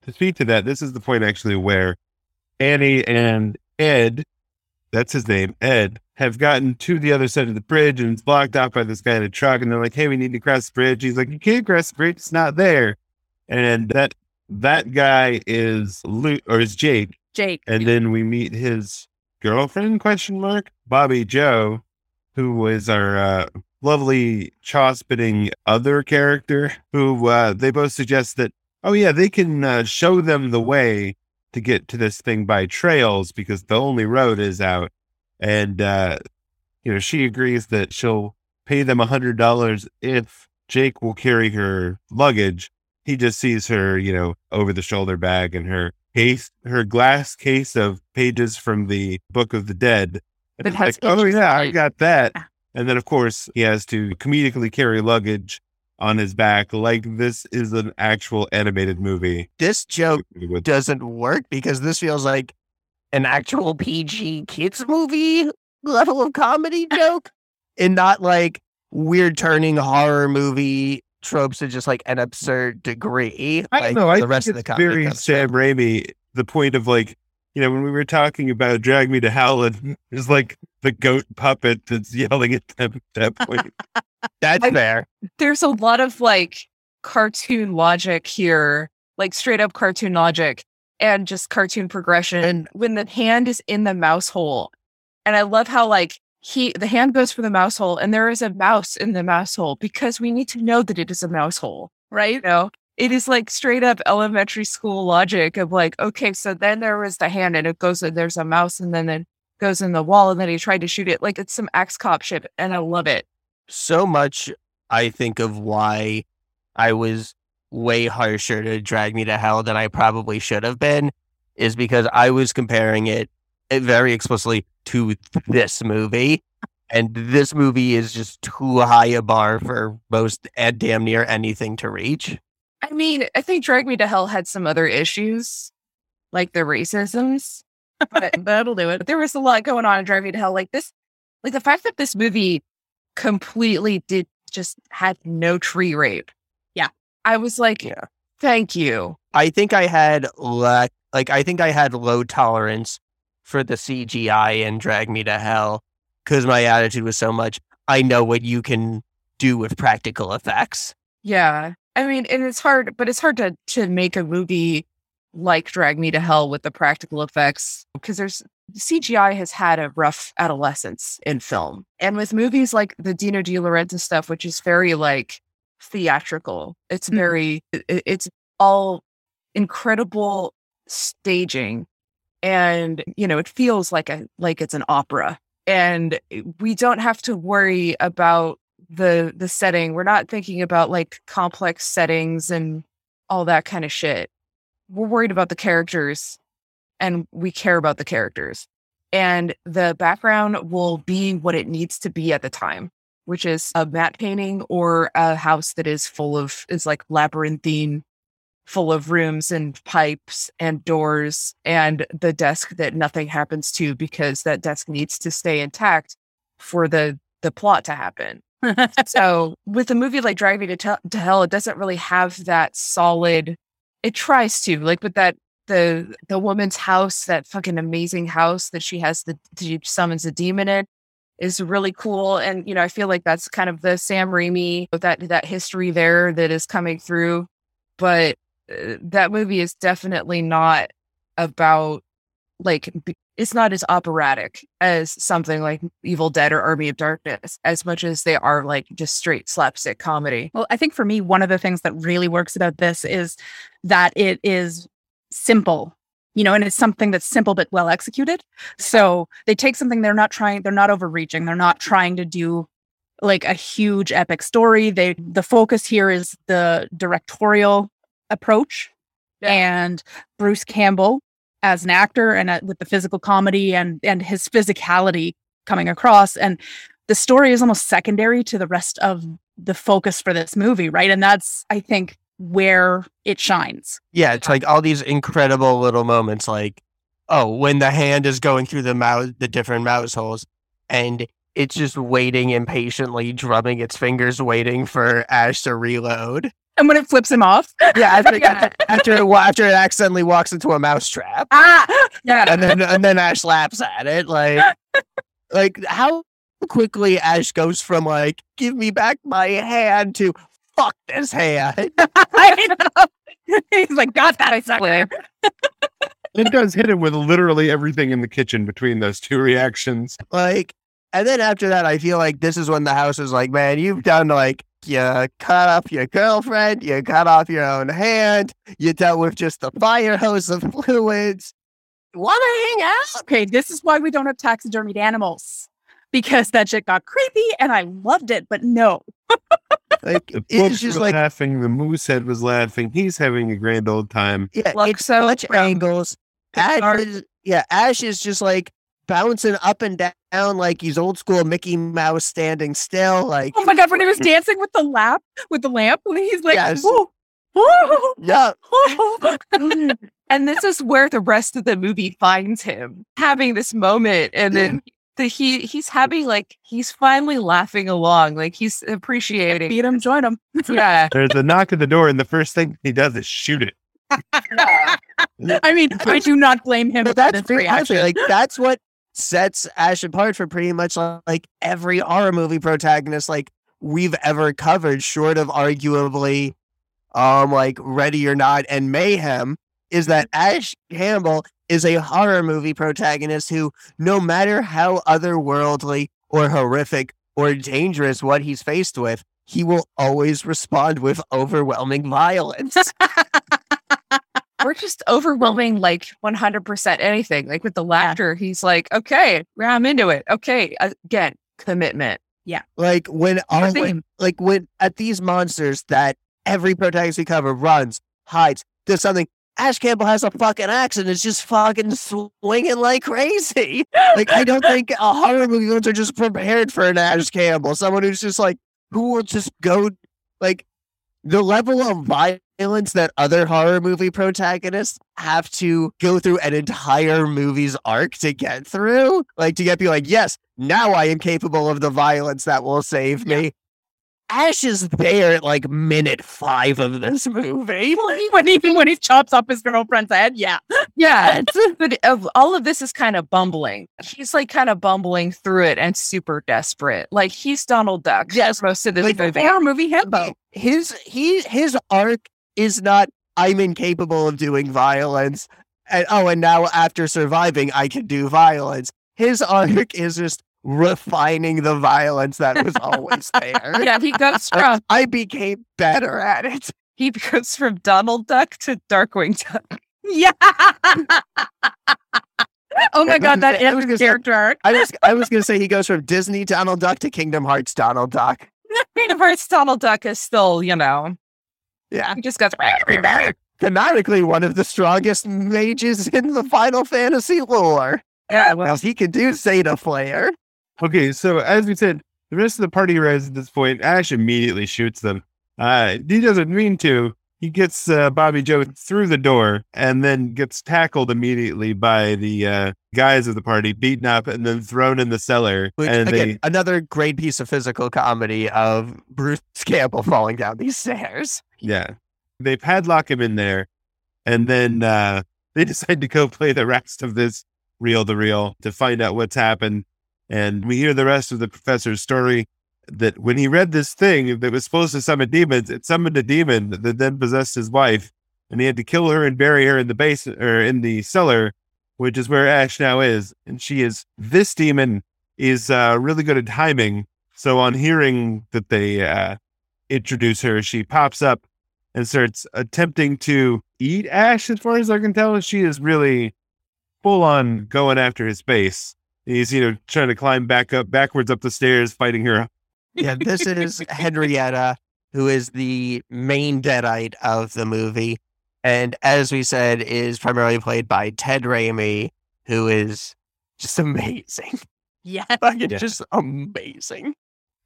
to speak to that, this is the point actually where Annie and Ed, that's his name, Ed, have gotten to the other side of the bridge and it's blocked off by this guy in a truck. And they're like, "Hey, we need to cross the bridge." He's like, "You can't cross the bridge; it's not there." And that that guy is Luke or is Jake. Jake. And then we meet his girlfriend? Question mark. Bobby Joe, who was our uh, lovely chaw spitting other character. Who uh, they both suggest that oh yeah, they can uh, show them the way to get to this thing by trails because the only road is out. And uh, you know she agrees that she'll pay them a hundred dollars if Jake will carry her luggage. He just sees her, you know, over the shoulder bag and her case, her glass case of pages from the Book of the Dead. And like, oh yeah, I got that. And then of course he has to comedically carry luggage on his back like this is an actual animated movie. This joke doesn't work because this feels like an actual PG kids movie level of comedy *laughs* joke and not like weird turning horror movie tropes to just like an absurd degree. I like don't know. I the rest of the very Sam Raimi. The point of like, you know, when we were talking about Drag Me to Hell, and *laughs* there's like the goat puppet that's yelling at them at that *laughs* point. That's I- fair. There's a lot of like cartoon logic here, like straight up cartoon logic and just cartoon progression. When the hand is in the mouse hole, and I love how like he the hand goes for the mouse hole and there is a mouse in the mouse hole because we need to know that it is a mouse hole, right? You know, it is like straight up elementary school logic of like, okay, so then there was the hand and it goes and there's a mouse and then it goes in the wall and then he tried to shoot it. Like it's some X cop shit and I love it. So much I think of why I was way harsher to drag me to hell than I probably should have been is because I was comparing it, it very explicitly to this movie. And this movie is just too high a bar for most and damn near anything to reach. I mean, I think Drag Me to Hell had some other issues, like the racisms. But *laughs* That'll do it. but there was a lot going on in Drag Me to Hell. Like this, like the fact that this movie completely did just had no tree rape. Yeah. I was like, Yeah. thank you. I think I had le- like I think I had low tolerance for the CGI and Drag Me to Hell because my attitude was so much. I know what you can do with practical effects. Yeah. I mean, and it's hard, but it's hard to to make a movie like Drag Me to Hell with the practical effects because there's CGI has had a rough adolescence in film. And with movies like the Dino De Laurentiis stuff, which is very like theatrical, it's Mhm. very, it- it's all incredible staging. And, you know, it feels like a, like it's an opera. And we don't have to worry about the the setting. We're not thinking about like complex settings and all that kind of shit. We're worried about the characters and we care about the characters. And the background will be what it needs to be at the time, which is a matte painting or a house that is full of is like labyrinthine full of rooms and pipes and doors and the desk that nothing happens to because that desk needs to stay intact for the the plot to happen so with a movie like Drag Me to, to Hell, it doesn't really have that solid. It tries to like with that the the woman's house, that fucking amazing house that she has the she summons a demon in, is really cool. And you know, I feel like that's kind of the Sam Raimi that that history there that is coming through. But uh, that movie is definitely not about like b- it's not as operatic as something like Evil Dead or Army of Darkness as much as they are like just straight slapstick comedy. Well, I think for me, one of the things that really works about this is that it is simple, you know, and it's something that's simple but well executed. So they take something they're not trying, they're not overreaching, they're not trying to do like a huge epic story. They the focus here is the directorial approach Yeah. and Bruce Campbell as an actor and uh, with the physical comedy and and his physicality coming across and the story is almost secondary to the rest of the focus for this movie, right? And that's I think where it shines. Yeah, it's like all these incredible little moments, like oh, when the hand is going through the mouse, the different mouse holes, and it's just waiting impatiently, drumming its fingers, waiting for Ash to reload. And when it flips him off, Yeah, after, *laughs* Yeah. after it after it accidentally walks into a mouse trap, ah, yeah, and then and then Ash laughs at it, like *laughs* like how quickly Ash goes from like give me back my hand to fuck this hand. *laughs* I know. He's like, got that, I sucker. It does hit him with literally everything in the kitchen between those two reactions. Like, and then after that, I feel like this is when the house is like, man, you've done like, you cut off your girlfriend, you cut off your own hand, you dealt with just the fire hose of *laughs* fluids. Want to hang out? Okay, this is why we don't have taxidermied animals because that shit got creepy and I loved it, but no. Like, The it's just were like, laughing. The moose head was laughing. He's having a grand old time. yeah, Luxo it's such from angles. Ash is, yeah, Ash is just like bouncing up and down like he's old school Mickey Mouse standing still. Like, Oh my god, when he was dancing with the lamp, with the lamp, when he's like, Yes. "Ooh, ooh, yeah, *laughs* ooh." and this is where the rest of the movie finds him having this moment and then *laughs* the, he he's having like he's finally laughing along like he's appreciating beat him, join him. *laughs* yeah There's a knock at the door, and the first thing he does is shoot it. I mean, I do not blame him but for that's this pretty reaction. like that's what sets Ash apart for pretty much like every horror movie protagonist like we've ever covered, short of arguably um like Ready or Not and Mayhem, is that Ash Campbell is a horror movie protagonist who, no matter how otherworldly or horrific or dangerous what he's faced with, he will always respond with overwhelming violence. *laughs* we're just overwhelming like 100% anything like with the laughter he's like okay yeah, i'm into it okay again commitment Yeah. like when all Same. like when at these monsters that every protagonist we cover runs, hides, does something, Ash Campbell has a fucking axe and is just fucking swinging like crazy. Like, I don't think a horror movie fans are just prepared for an Ash Campbell, someone who's just like, who will just go, like, the level of violence that other horror movie protagonists have to go through an entire movie's arc to get through, like, to get be like, yes, now I am capable of the violence that will save me. Ash is there at like minute five of this movie. *laughs* when even when he chops up his girlfriend's head, yeah. *laughs* Yeah, but all of this is kind of bumbling. He's like kind of bumbling through it and super desperate. Like he's Donald Duck. Yes, most of this like, movie. Horror movie himbo. His he his arc is not I'm incapable of doing violence. And oh, and now after surviving, I can do violence. His arc is just refining the violence that was always *laughs* there. Yeah, he goes from I became better at it. he goes from Donald Duck to Darkwing Duck. *laughs* Yeah. oh my god, that was is gonna say- character arc. I was I was gonna say he goes from Disney Donald Duck to Kingdom Hearts Donald Duck. *laughs* Of course, Donald Duck is still, you know, Yeah. he just goes. Thematically, one of the strongest mages in the Final Fantasy lore. Yeah, well, he can do Zettaflare. Okay, so as we said, the rest of the party arrives at this point. Ash immediately shoots them. Uh, he doesn't mean to. He gets uh, Bobby Joe through the door and then gets tackled immediately by the uh, guys of the party, beaten up, and then thrown in the cellar. Which, and again, they, another great piece of physical comedy of Bruce *laughs* Campbell falling down these stairs. yeah, they padlock him in there, and then uh, *laughs* they decide to go play the rest of this reel to reel to find out what's happened. And we hear the rest of the professor's story that when he read this thing that was supposed to summon demons, it summoned a demon that then possessed his wife, and he had to kill her and bury her in the base or in the cellar, which is where Ash now is. And she is this demon is uh, really good at timing. So on hearing that they uh, introduce her, she pops up and starts attempting to eat Ash. As far as I can tell, she is really full on going after his base. He's you know trying to climb back up backwards up the stairs, fighting her. Yeah, this is *laughs* Henrietta, who is the main deadite of the movie. And as we said, is primarily played by Ted Raimi, who is just *laughs* amazing. Yeah. like, Yeah. just amazing.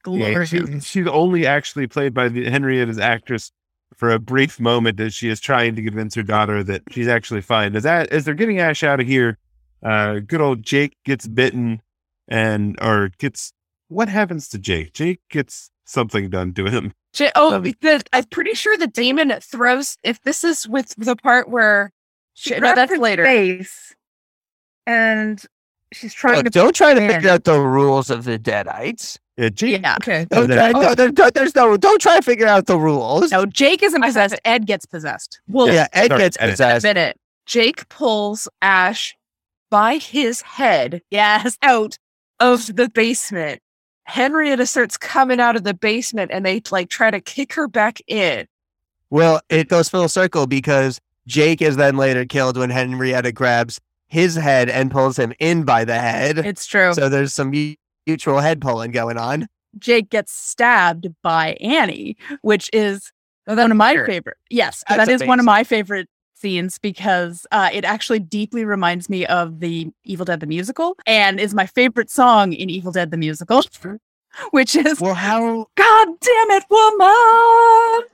Yeah, Glorious. she, she's only actually played by the Henrietta's actress for a brief moment as she is trying to convince her daughter that she's actually fine. As that as they're getting Ash out of here, uh, good old Jake gets bitten and or gets what happens to Jake? Jake gets something done to him. J- oh, the, I'm pretty sure the demon throws. If this is with the part where She Shit, no, that's later. Face and she's trying Look, to. don't try to Man. figure out the rules of the deadites. Yeah, Jake. Yeah. okay, Don't then- try, no, there- don't- there's no, don't try to figure out the rules. No, Jake isn't possessed. Ed gets possessed. well, yeah, Ed sorry, gets Ed. possessed. minute. Jake pulls Ash by his head Yes, *laughs* out. of the basement. Henrietta starts coming out of the basement, and they like try to kick her back in. Well, it goes full circle because Jake is then later killed when Henrietta grabs his head and pulls him in by the head. It's true. So there's some mutual head pulling going on. Jake gets stabbed by Annie, which is one of my favorite. Yes, That's that is one of my favorite scenes because uh, it actually deeply reminds me of the Evil Dead the musical and is my favorite song in Evil Dead the musical, *laughs* which is Well, how God damn it, woman!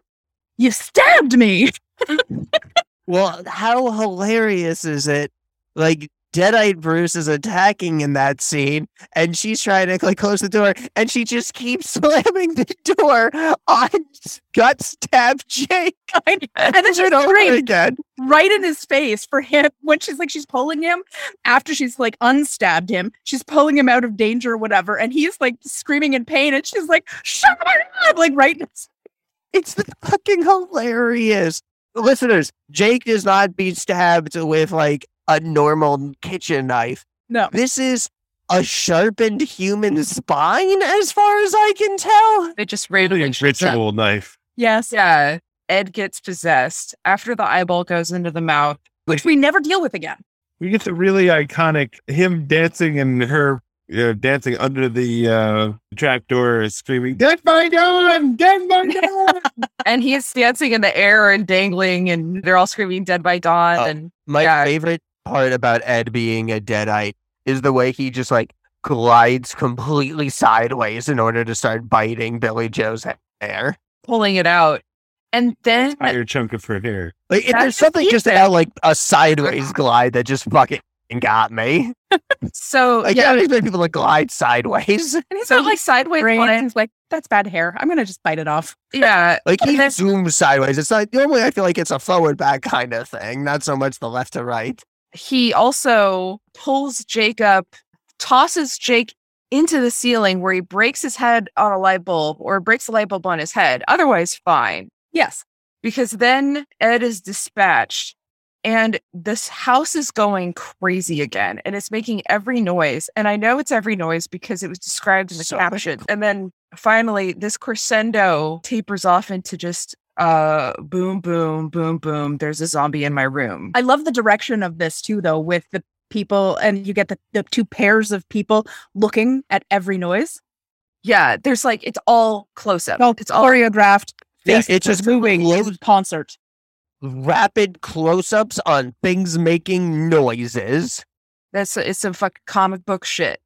You stabbed me. *laughs* well how hilarious is it? Like Deadite Bruce is attacking in that scene, and she's trying to like close the door, and she just keeps *laughs* slamming the door on gut stab Jake *laughs* and then she's over again. right in his face for him when she's like she's pulling him after she's like unstabbed him she's pulling him out of danger or whatever and he's like screaming in pain and she's like shut up like right in his- It's the fucking hilarious. Listeners, Jake does not be stabbed with like a normal kitchen knife. no This is a sharpened human spine, as far as I can tell. They just Really randomly ritual knife. yes Yeah, Ed gets possessed after the eyeball goes into the mouth. which we never deal with again We get the really iconic him dancing and her uh, dancing under the uh, trapdoor, screaming, "Dead by dawn! Dead by dawn!" and he's dancing in the air and dangling, and they're all screaming "Dead by Dawn." Oh. and My Yeah. favorite part about Ed being a deadite is the way he just like glides completely *laughs* sideways in order to start biting Billy Joe's hair. pulling it out, and then Entire chunk of her hair. Like if there's something just- *laughs* just about like a sideways glide that just fucking got me. so *laughs* Like yeah, I don't people to glide sideways. And he's so not like like sideways brain. on. He's like, that's bad hair. I'm gonna just bite it off. Yeah, Like he then- zooms sideways. It's not normally I feel like it's a forward back kind of thing, not so much the left to right. He also pulls Jake up, tosses Jake into the ceiling where he breaks his head on a light bulb or breaks the light bulb on his head. Otherwise, fine. Yes. Because then Ed is dispatched and this house is going crazy again and it's making every noise. And I know it's every noise because it was described in the So- caption. And then finally, this crescendo tapers off into just uh boom, boom, boom, boom. There's a zombie in my room. I love the direction of this too, though, with the people, and you get the, the two pairs of people looking at every noise. Yeah, there's like it's all close up. All It's all choreographed. Yeah, it's just moving concert. Rapid close-ups on things making noises. that's it's some fucking comic book shit.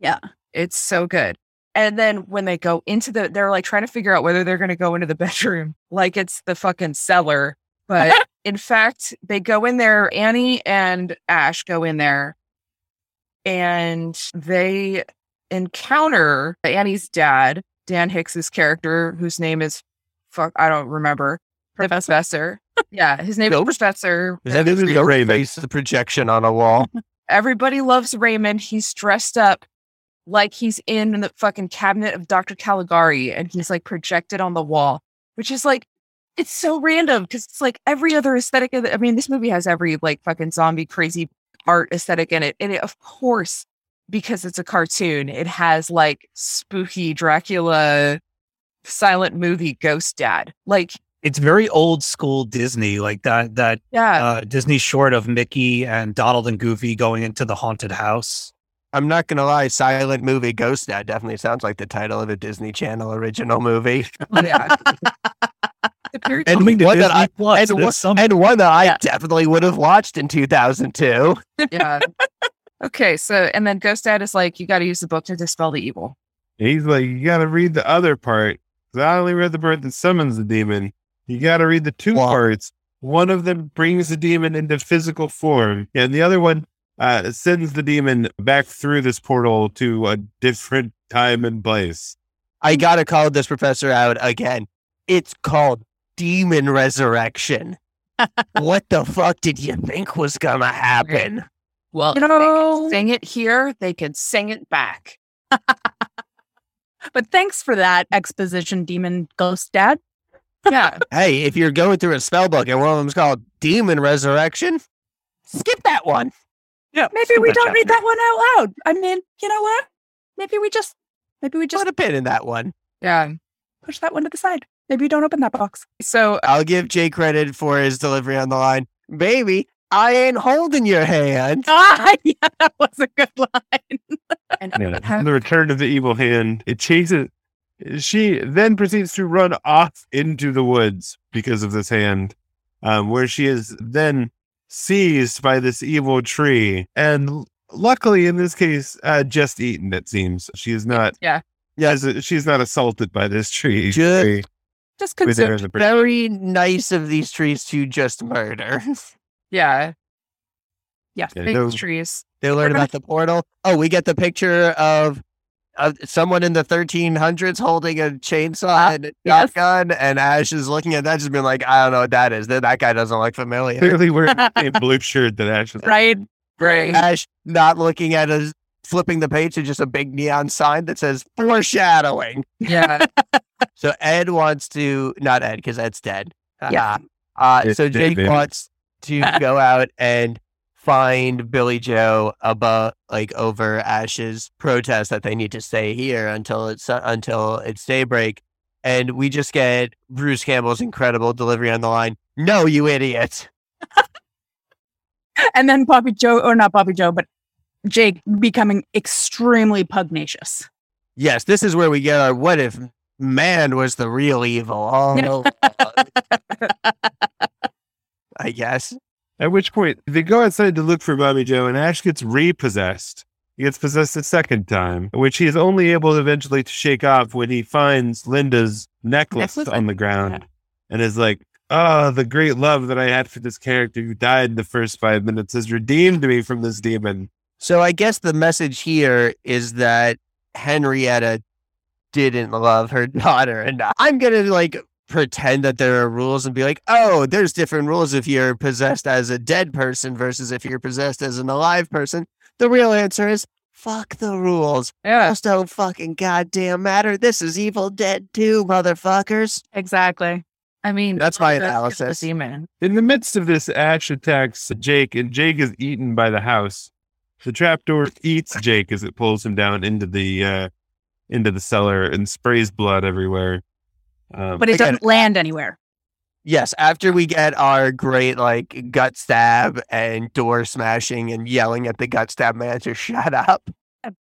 Yeah. It's so good. And then when they go into the they're like trying to figure out whether they're gonna go into the *laughs* bedroom like it's the fucking cellar. But *laughs* in fact, they go in there, Annie and Ash go in there and they encounter Annie's dad, Dan Hicks's character, whose name is fuck, I don't remember. Professor. yeah, his name is Nope. Professor. Is that this is Raymond. your face the projection on a wall? *laughs* Everybody loves Raymond. He's dressed up like he's in the fucking cabinet of Dr. Caligari and he's like projected on the wall, which is like, it's so random because it's like every other aesthetic. Of the, I mean, this movie has every like fucking zombie crazy art aesthetic in it. And it, of course, because it's a cartoon, it has like spooky Dracula silent movie ghost dad. Like, It's very old school Disney, like that that yeah, uh, Disney short of Mickey and Donald and Goofy going into the haunted house. I'm not gonna lie, silent movie Ghost Dad definitely sounds like the title of a Disney Channel original movie. *laughs* Oh, yeah. And one that I- Plus and, one, and one that I Yeah. definitely would have watched in 2002. yeah. Okay, so and then Ghost Dad is like, you got to use the book to dispel the evil. He's like, you got to read the other part. 'Cause I only read the part that summons the demon. You got to read the two Wow. parts. One of them brings the demon into physical form, and the other one uh, sends the demon back through this portal to a different time and place. I gotta call this professor out again. It's called Demon Resurrection. *laughs* what the fuck did you think was gonna happen? Well, You know, sing it here, they could sing it back. *laughs* but thanks for that exposition, demon ghost dad. Yeah, *laughs* Hey, if you're going through a spell book and one of them's called Demon Resurrection, skip that one. Yeah, Maybe we don't read chapter. that one out loud. I mean, you know what? Maybe we just, maybe we just Put a pin in that one. yeah. push that one to the side. Maybe we don't open that box. So I'll give Jay credit for his delivery on the line. Baby, I ain't holding your hand. *laughs* Ah, yeah, that was a good line. *laughs* and Yeah. the return of the evil hand. It chases. She then proceeds to run off into the woods because of this hand, um, where she is then seized by this evil tree. And luckily, in this case, uh, just eaten. It seems she is not. Yeah. Yeah, she's not assaulted by this tree. Ju- tree Just with consumed. in the br- Very nice of these trees to just murder. yeah, Yeah. Yeah, big no- trees. They learn about the portal. Oh, we get the picture of, of someone in the 1300s holding a chainsaw and a Yes. shotgun, and Ash is looking at that, just being like, I don't know what that is. That that guy doesn't look familiar. Clearly, wearing *laughs* the same blue shirt that Ash is. Right. Great. Ash not looking at us, flipping the page to just a big neon sign that says foreshadowing. Yeah, *laughs* So Ed wants to, not Ed, because Ed's dead. Yeah. Uh, It's so Jake David. wants to *laughs* go out and find Billy Joe above, like over Ash's protest that they need to stay here until it's until it's daybreak. And we just get Bruce Campbell's incredible delivery on the line. No, you idiot. *laughs* And then Poppy Joe, or not Poppy Joe, but Jake becoming extremely pugnacious. Yes, this is where we get our what if man was the real evil. *laughs* Oh, I guess. At which point, they go outside to look for Mommy Joe, and Ash gets repossessed. He gets possessed a second time, which he is only able eventually to shake off when he finds Linda's necklace, Necklace? on the ground and is like, Oh, the great love that I had for this character who died in the first five minutes has redeemed me from this demon. So I guess the message here is that Henrietta didn't love her *laughs* daughter. And I'm going to like pretend that there are rules and be like, oh, there's different rules if you're possessed as a dead person versus if you're possessed as an alive person. The real answer is fuck the rules. Yeah. Those don't fucking goddamn matter. This is Evil Dead 2, motherfuckers. Exactly. I mean, That's my analysis. Demon. In the midst of this, Ash attacks Jake, and Jake is eaten by the house. The trapdoor eats Jake as it pulls him down into the uh, into the cellar and sprays blood everywhere. Um, But it Again- doesn't land anywhere. Yes, after we get our great like gut stab and door smashing and yelling at the gut stab man to *laughs* shut up.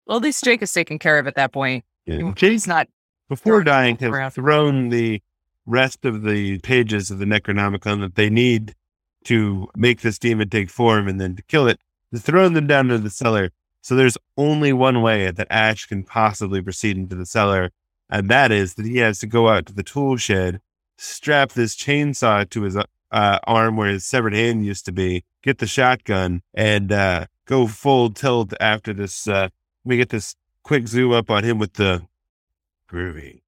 Well, at least Jake is taken care of at that point. yeah, Jake, He's not. before throwing dying, around. has thrown the rest of the pages of the Necronomicon that they need to make this demon take form and then to kill it. He's thrown them down into the cellar. So there's only one way that Ash can possibly proceed into the cellar, and that is that he has to go out to the tool shed, strap this chainsaw to his uh, arm where his severed hand used to be, get the shotgun, and uh, go full tilt after this. Uh, we get this quick zoom up on him with the groovy.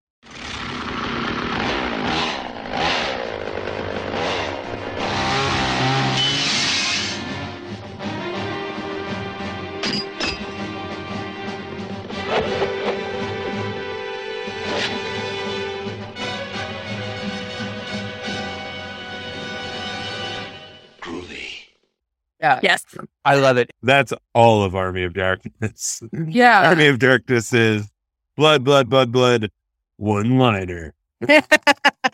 Yeah. Yes. I love it. That's all of Army of Darkness. Yeah. Army of Darkness is blood, blood, blood, blood, one liner. *laughs* yeah.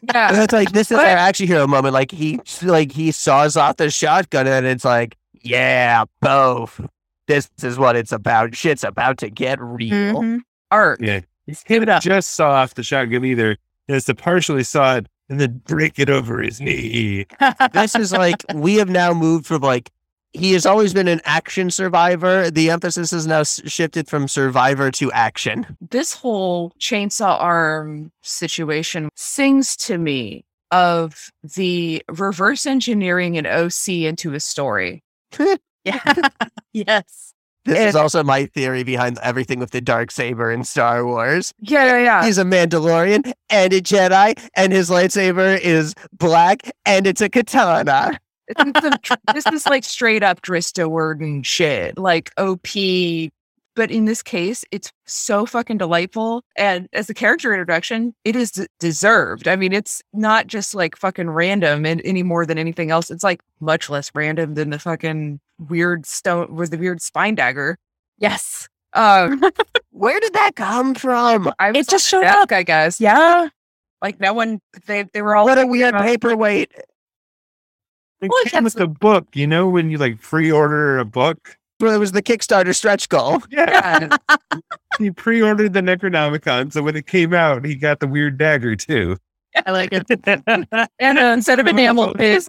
That's like this is But- our action hero moment. Like he like he saws off the shotgun and it's like, yeah, both. This is what it's about. Shit's about to get real. Mhm. Art. Yeah. Give it up. Just saw off the shotgun either. It's has to partially saw it and then break it over his knee. This is like we have now moved from like he has always been an action survivor. The emphasis has now shifted from survivor to action. This whole chainsaw arm situation sings to me of the reverse engineering an OC into a story. *laughs* yeah. *laughs* yes. This And- is also my theory behind everything with the dark saber in Star Wars. Yeah, yeah, yeah. He's a Mandalorian and a Jedi, and his lightsaber is black and it's a katana. This is like straight up Drizzt Do'Urden shit, like OP. But in this case, it's so fucking delightful. And as a character introduction, it is d- deserved. I mean, it's not just like fucking random and any more than anything else. It's like much less random than the fucking weird stone with the weird spine dagger. Yes. Um, *laughs* Where did that come from? I was It just showed that, up. I guess. Yeah. Like no one, they they were all What a weird paperweight. It Well, came with that's- the book, you know, when you like pre-order a book. Well, it was the Kickstarter stretch goal. *laughs* Yeah. *laughs* he pre-ordered the Necronomicon, so when it came out, he got the weird dagger too. I like it. *laughs* and uh, instead of enamel pins.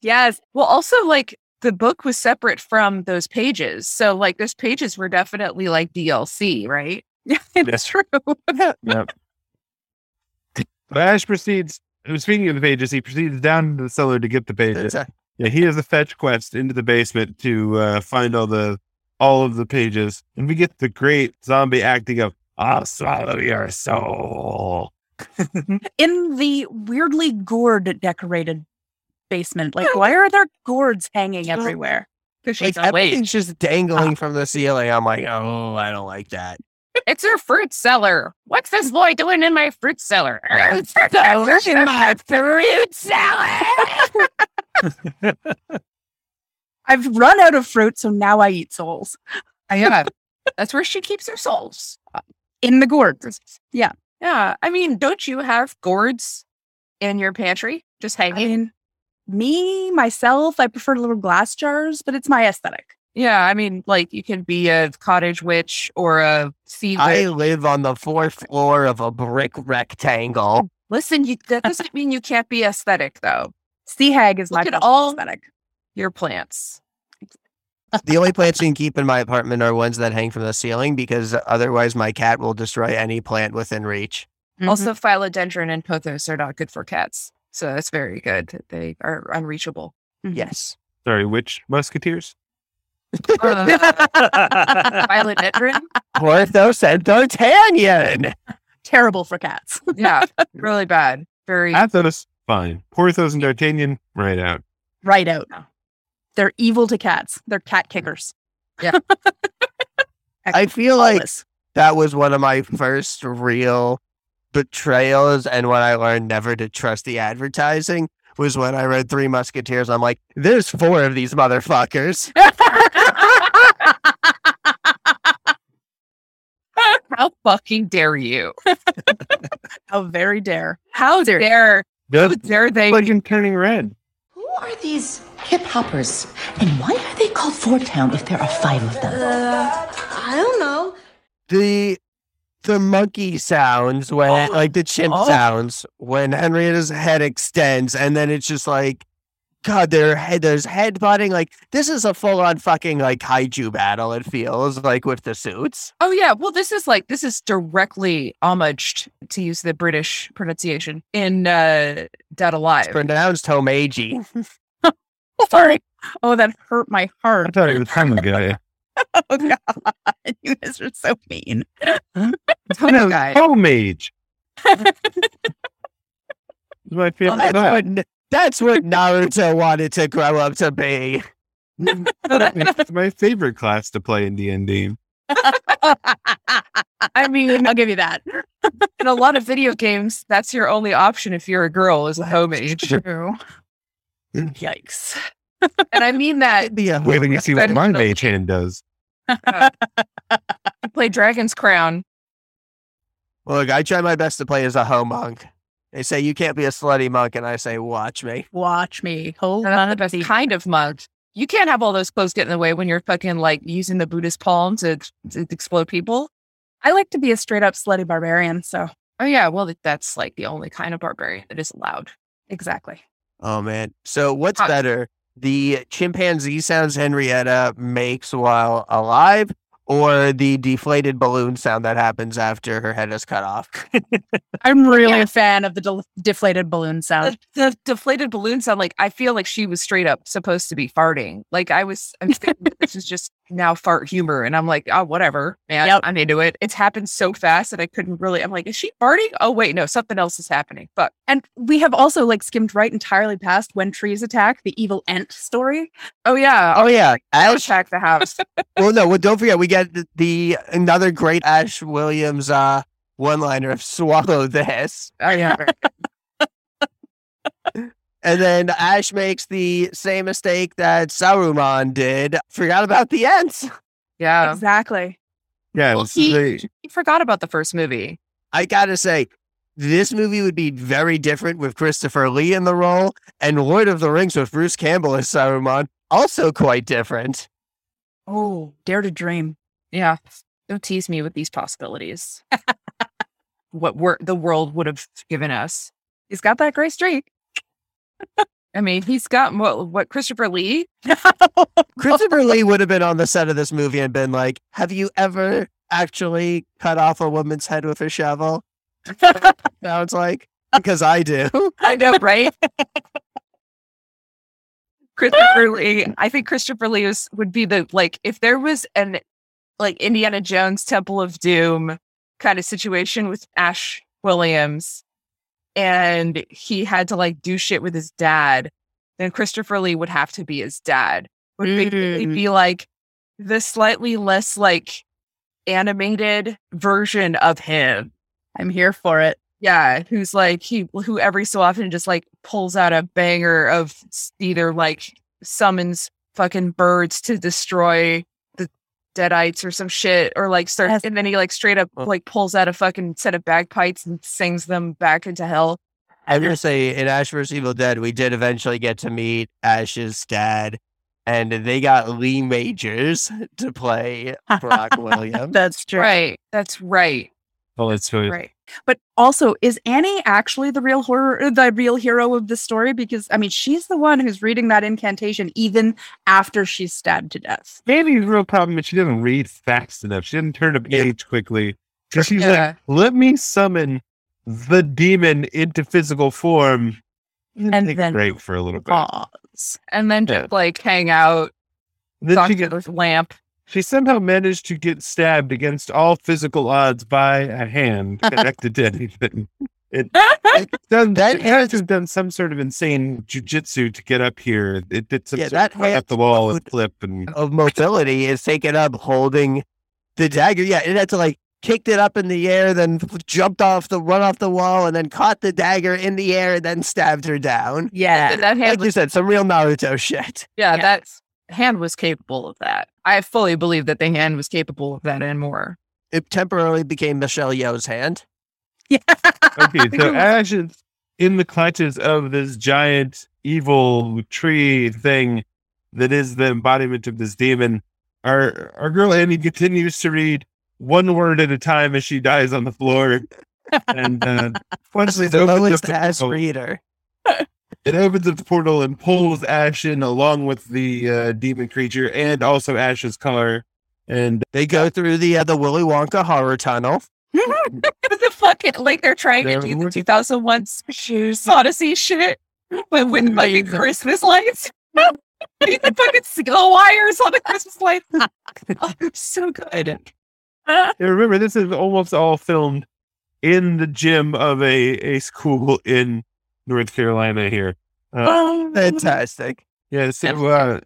yes. Well, also like the book was separate from those pages. So like those pages were definitely like DLC, right? Yeah, it's true. Yep. So Ash proceeds. Speaking of the pages, he proceeds down into the cellar to get the pages. A- Yeah, he has a fetch quest into the basement to uh, find all the all of the pages, and we get the great zombie acting of "I'll swallow your soul." *laughs* In the weirdly gourd decorated basement. Like, why are there gourds hanging everywhere? Because she's a witch. everything's just dangling from the ceiling. I'm like, oh, I don't like that. It's her fruit cellar. What's this boy doing in my fruit cellar? *laughs* in my fruit salad. *laughs* *laughs* I've run out of fruit, so now I eat souls yeah, that's where she keeps her souls. Uh, in the gourds. Yeah, Yeah. I mean, don't you have gourds in your pantry just I hanging? mean, me, myself, I prefer little glass jars, but it's my aesthetic. Yeah, I mean, like you can be a cottage witch or a sea witch. I live on the fourth floor of a brick rectangle. Listen, you, that doesn't mean you can't be aesthetic, though. Sea hag is Look my at all- aesthetic. Your plants. The only plants you can keep in my apartment are ones that hang from the ceiling because otherwise my cat will destroy any plant within reach. Mhm. Also, philodendron and pothos are not good for cats. So that's very good. They are unreachable. Mhm. Yes. Sorry, which musketeers? Uh, *laughs* philodendron? Porthos and D'Artagnan. terrible for cats. *laughs* Yeah, really bad. Very. Athos, fine. Porthos and D'Artagnan, right out. right out. They're evil to cats. They're cat kickers. Yeah. *laughs* I feel like Flawless. that was one of my first real betrayals and when I learned never to trust the advertising was when I read Three Musketeers. I'm like, there's four of these motherfuckers. How fucking dare you? *laughs* How very dare. How dare, how dare they? Legend turning red. Who are these hip hoppers? And why are they called 4*Town if there are five of them? Uh, I don't know. The the monkey sounds when oh, like the chimp Oh. sounds when Henrietta's head extends and then it's just like God, their head there's headbutting. Like this is a full on fucking like kaiju battle, it feels like with the suits. Oh yeah, well this is like this is directly homaged to use the British pronunciation in uh Dead It's Alive. pronounced Homeiji. *laughs* Sorry. Oh, that hurt my heart. I thought it was kind of good. Oh God, *laughs* you guys are so mean. *laughs* Total guy. Homage. It's my favorite. That's class. what, N- that's what Naruto wanted to grow up to be. it's my favorite class to play in D and D. *laughs* I mean, I'll give you that. In a lot of video games, that's your only option if you're a girl is a homage. True. Mm. Yikes. And I mean that Be a Wait till you see what my Definitely. mage hand does. *laughs* you play Dragon's Crown. Look, I try my best to play as a hoe monk. They say you can't be a slutty monk, and I say, watch me. Watch me. Hold on. that's the best kind of mug. You can't have all those clothes get in the way when you're fucking like using the Buddhist palm to, to explode people. I like to be a straight up slutty barbarian. So Oh yeah, well that's like the only kind of barbarian that is allowed. exactly. Oh man. So what's Huh. better? The chimpanzee sounds Henrietta makes while alive, or the deflated balloon sound that happens after her head is cut off? *laughs* I'm really Yeah. a fan of the del- deflated balloon sound. The, the deflated balloon sound like I feel like she was straight up supposed to be farting. Like I was, I was thinking this is just *laughs* now fart humor, and I'm like, oh whatever, man, Yep. I'm into it. It's happened so fast that I couldn't really. I'm like, is she farting? Oh wait, no, something else is happening. But And we have also like skimmed right entirely past when trees attack, the evil ant story. Oh yeah, Oh yeah, I'll Ash. attack the house. *laughs* well, no. Well, don't forget we get the, the another great Ash Williams uh one-liner of "swallow this," oh yeah, *laughs* and then Ash makes the same mistake that Saruman did. Forgot about the ants. yeah. Exactly. Yeah, Well, this he- is a- You forgot about the first movie. I gotta say, this movie would be very different with Christopher Lee in the role, and Lord of the Rings with Bruce Campbell as Saruman, also quite different. Oh, dare to dream. Yeah. Don't tease me with these possibilities. *laughs* what wor- the world would have given us. He's got that gray streak. I mean, he's got what, what Christopher Lee. *laughs* Christopher Lee would have been on the set of this movie and been like, "Have you ever actually cut off a woman's head with a shovel?" *laughs* Sounds like because I do. I know, right? Christopher Lee. I think Christopher Lee was, would be the like if there was an like Indiana Jones Temple of Doom kind of situation with Ash Williams, and he had to like do shit with his dad, then Christopher Lee would have to be his dad. Would basically Mm. be like the slightly less like animated version of him. I'm here for it. Yeah, who's like he who every so often just like pulls out a banger of either like summons fucking birds to destroy deadites or some shit, or like starts Yes. and then he like straight up like pulls out a fucking set of bagpipes and sings them back into hell. I'm gonna say in Ash vs Evil Dead, we did eventually get to meet Ash's dad, and they got Lee Majors *laughs* to play *laughs* Brock Williams. That's true. Right. That's right. well, it's so Right. But also, is Annie actually the real horror, uh, the real hero of the story? Because I mean, she's the one who's reading that incantation even after she's stabbed to death. Annie's real problem is she doesn't read fast enough. She doesn't turn a page quickly. So she's Yeah. like, let me summon the demon into physical form. And take then break for a little bit. Pause. And then Yeah. just like hang out, Then talk she, to get, the lamp. She somehow managed to get stabbed against all physical odds by a hand *laughs* connected to anything. It, it's *laughs* done, That it has to have done some sort of insane jujitsu to get up here. It did some Yeah, sort that of run up the wall and flip and of mobility is taken up holding the dagger. Yeah, it had to like kicked it up in the air, then jumped off the run off the wall, and then caught the dagger in the air, and then stabbed her down. Yeah. That hand Like you said, some real Naruto shit. yeah, yeah. that hand was capable of that. I fully believe that the hand was capable of that and more. It temporarily became Michelle Yeoh's hand. Yeah. Okay, *laughs* so Ash is in the clutches of this giant evil tree thing that is the embodiment of this demon. Our our girl Annie continues to read one word at a time as she dies on the floor. *laughs* And uh, *laughs* once The it opens lowest the ass reader. It opens up the portal and pulls Ash in along with the uh, demon creature and also Ash's color. And They go through the uh, the Willy Wonka horror tunnel. *laughs* the fucking like they're trying to They're do the working- 2001 Space Odyssey shit, but with like Christmas lights. *laughs* the fucking skill wires on the Christmas lights. Oh, *laughs* so good. Yeah, remember, this is almost all filmed in the gym of a, a school in North Carolina here. Uh, Fantastic. yeah, so uh,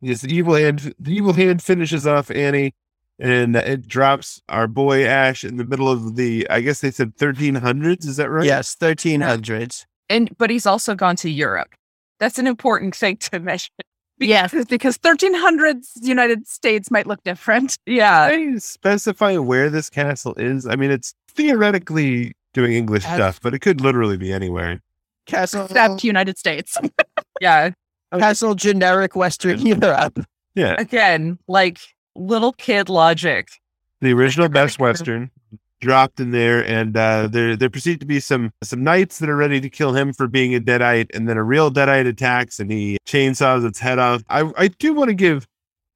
yes, the evil hand, the evil hand finishes off Annie, and it drops our boy Ash in the middle of the. I guess they said 1300s. Is that right? Yes, thirteen hundreds. And but he's also gone to Europe. That's an important thing to mention. Yes, *laughs* because 1300s United States might look different. Yeah. They specify where this castle is. I mean, it's theoretically doing English That's- stuff, but it could literally be anywhere. Castle, Except United States. *laughs* Yeah. castle, generic Western Europe. *laughs* Yeah, Again, like little kid logic. the original Best Western dropped in there, and uh, there there proceed to be some some knights that are ready to kill him for being a deadite, and then a real deadite attacks, and he chainsaws its head off. I I do want to give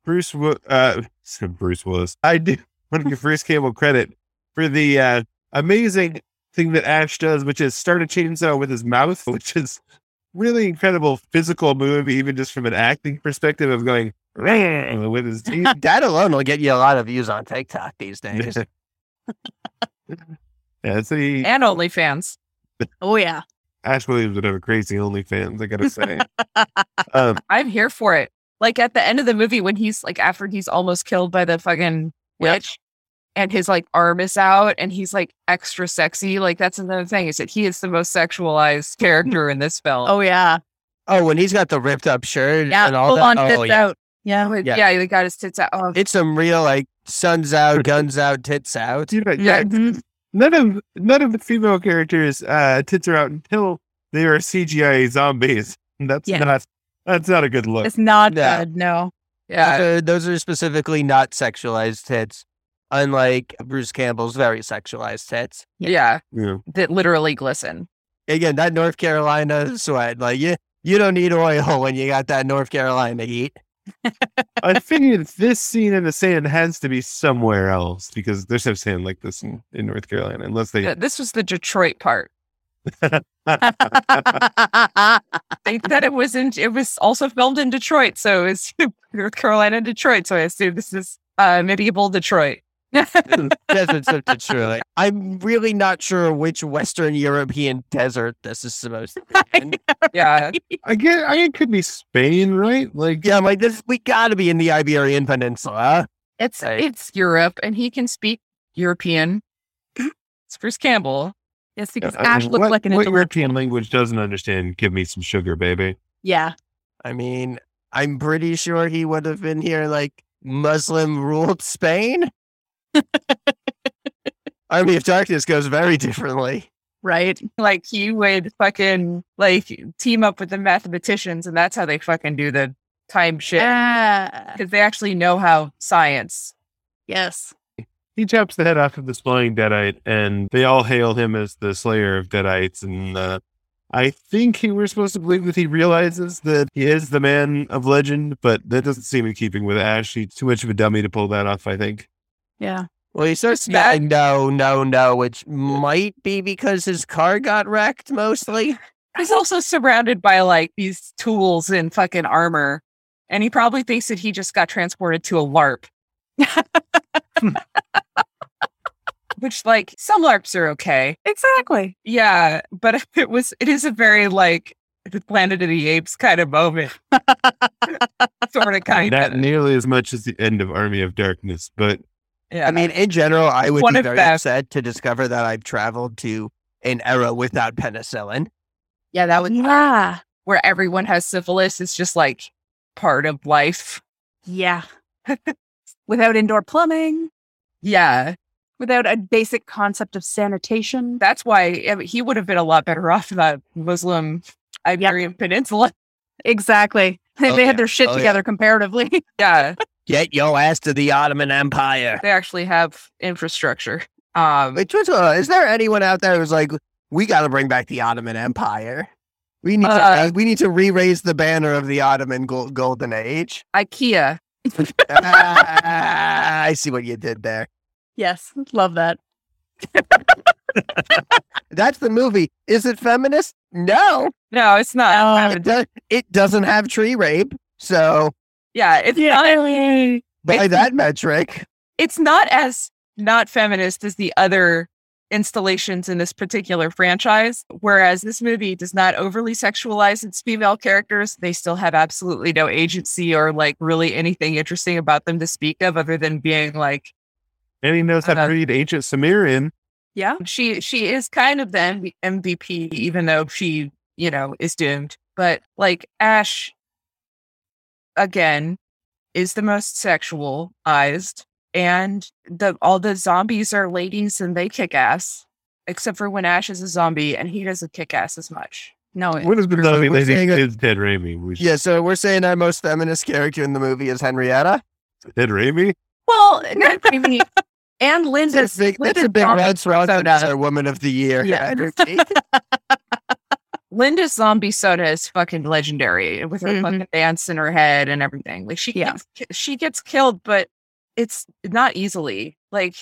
Bruce uh *laughs* Bruce Willis. I do want to give Bruce Campbell credit for the uh, amazing thing that Ash does, which is start a chainsaw with his mouth, *laughs* which is really incredible physical move, even just from an acting perspective of going with his teeth. *laughs* that alone will get you a lot of views on TikTok these days. *laughs* yeah, so he, And OnlyFans. oh, yeah. Ash Williams would have a crazy OnlyFans, I gotta say. um, I'm here for it. Like at the end of the movie when he's like after he's almost killed by the fucking Yep. witch and his like arm is out and he's like extra sexy. Like that's another thing is that he is the most sexualized character in this film. Oh, yeah. Oh, when he's got the ripped up shirt Yeah. and all Full that. on oh, tits yeah. out. Yeah. Oh, yeah. yeah. he got his tits out. Oh, It's some real like suns out, guns out, tits out. you know, Yeah. yeah, Mhm. none of none of the female characters uh tits are out until they are CGI zombies. That's Yeah. not that's not a good look. It's not Yeah. good. No. yeah. Uh, those are specifically not sexualized tits, unlike Bruce Campbell's very sexualized tits. Yeah. Yeah. That literally glisten. Again, that North Carolina sweat, like you, you don't need oil when you got that North Carolina heat. *laughs* I figured this scene in the sand has to be somewhere else because there's no sand like this in, in North Carolina unless they Uh, This was the Detroit part. *laughs* think that it was in it was also filmed in Detroit, so it's *laughs* North Carolina, Detroit. So I assume this is uh medieval Detroit. *laughs* Deserts of Detroit. I'm really not sure which Western European desert this is supposed to be. *laughs* in. *laughs* yeah. I get I it could be Spain, right? Like Yeah, I'm like this. We got to be in the Iberian Peninsula. It's Right. it's Europe and he can speak European. It's Bruce Campbell. yes, because I mean, Ash looked what, like an what. European language doesn't understand. Give me some sugar, baby. Yeah. I mean, I'm pretty sure he would have been here like Muslim ruled Spain. Army of Darkness goes very differently. Right. Like he would fucking like team up with the mathematicians and that's how they fucking do the time shit. Yeah. Because they actually know how science. Yes. he chops the head off of the flying deadite, and they all hail him as the slayer of deadites. And uh, I think he we're supposed to believe that he realizes that he is the man of legend, but that doesn't seem in keeping with Ash. He's too much of a dummy to pull that off. I think. Yeah. Well, he starts Yeah. no, no, no, which might be because his car got wrecked mostly. He's also surrounded by like these tools and fucking armor. And he probably thinks that he just got transported to a LARP. Hmm. *laughs* Which like some LARPs are okay. Exactly. Yeah, but *laughs* it was it is a very like the Planet of the Apes kind of moment. *laughs* sort of kind Not of. nearly as much as the end of Army of Darkness, but Yeah. I mean, in general, I would One be very them. upset to discover that I've traveled to an era without penicillin. yeah, that was Yeah. where everyone has syphilis. It's just like part of life. Yeah. *laughs* Without indoor plumbing, Yeah. without a basic concept of sanitation. That's why I mean, he would have been a lot better off in the Muslim Iberian Peninsula. Exactly. *laughs* They, Oh, they yeah. had their shit Oh, yeah. together comparatively. Yeah. *laughs* Get your ass to the Ottoman Empire. They actually have infrastructure. Um Wait, Twitter, is there anyone out there who's like, we got to bring back the Ottoman Empire? We need Uh, to we need to re-raise the banner of the Ottoman gol- golden age. IKEA. Ah, I see what you did there. yes. Love that. *laughs* That's the movie. Is it feminist? No, No, it's not. it, do- it doesn't have tree rape. So yeah, it's not by It's- that metric, it's not as not feminist as the other installations in this particular franchise. Whereas this movie does not overly sexualize its female characters. They still have absolutely no agency or like really anything interesting about them to speak of other than being like and he knows how to uh, read ancient Sumerian. Yeah. she she is kind of the MVP, even though she, you know, is doomed. But like Ash again is the most sexualized and the all the zombies are ladies and they kick ass. Except for when Ash is a zombie and he doesn't kick ass as much. No. it- What has been So done we're lady saying that- is Ted Raimi. We yeah. So we're saying our most feminist character in the movie is Henrietta. Ted Raimi. Well, not Amy and Linda. That's a big, that's a big red thrust. That's our woman of the year. Yeah. Energy. Linda's zombie soda is fucking legendary with her Mhm. fucking dance in her head and everything. Like she Yeah. gets she gets killed, but it's not easily. Like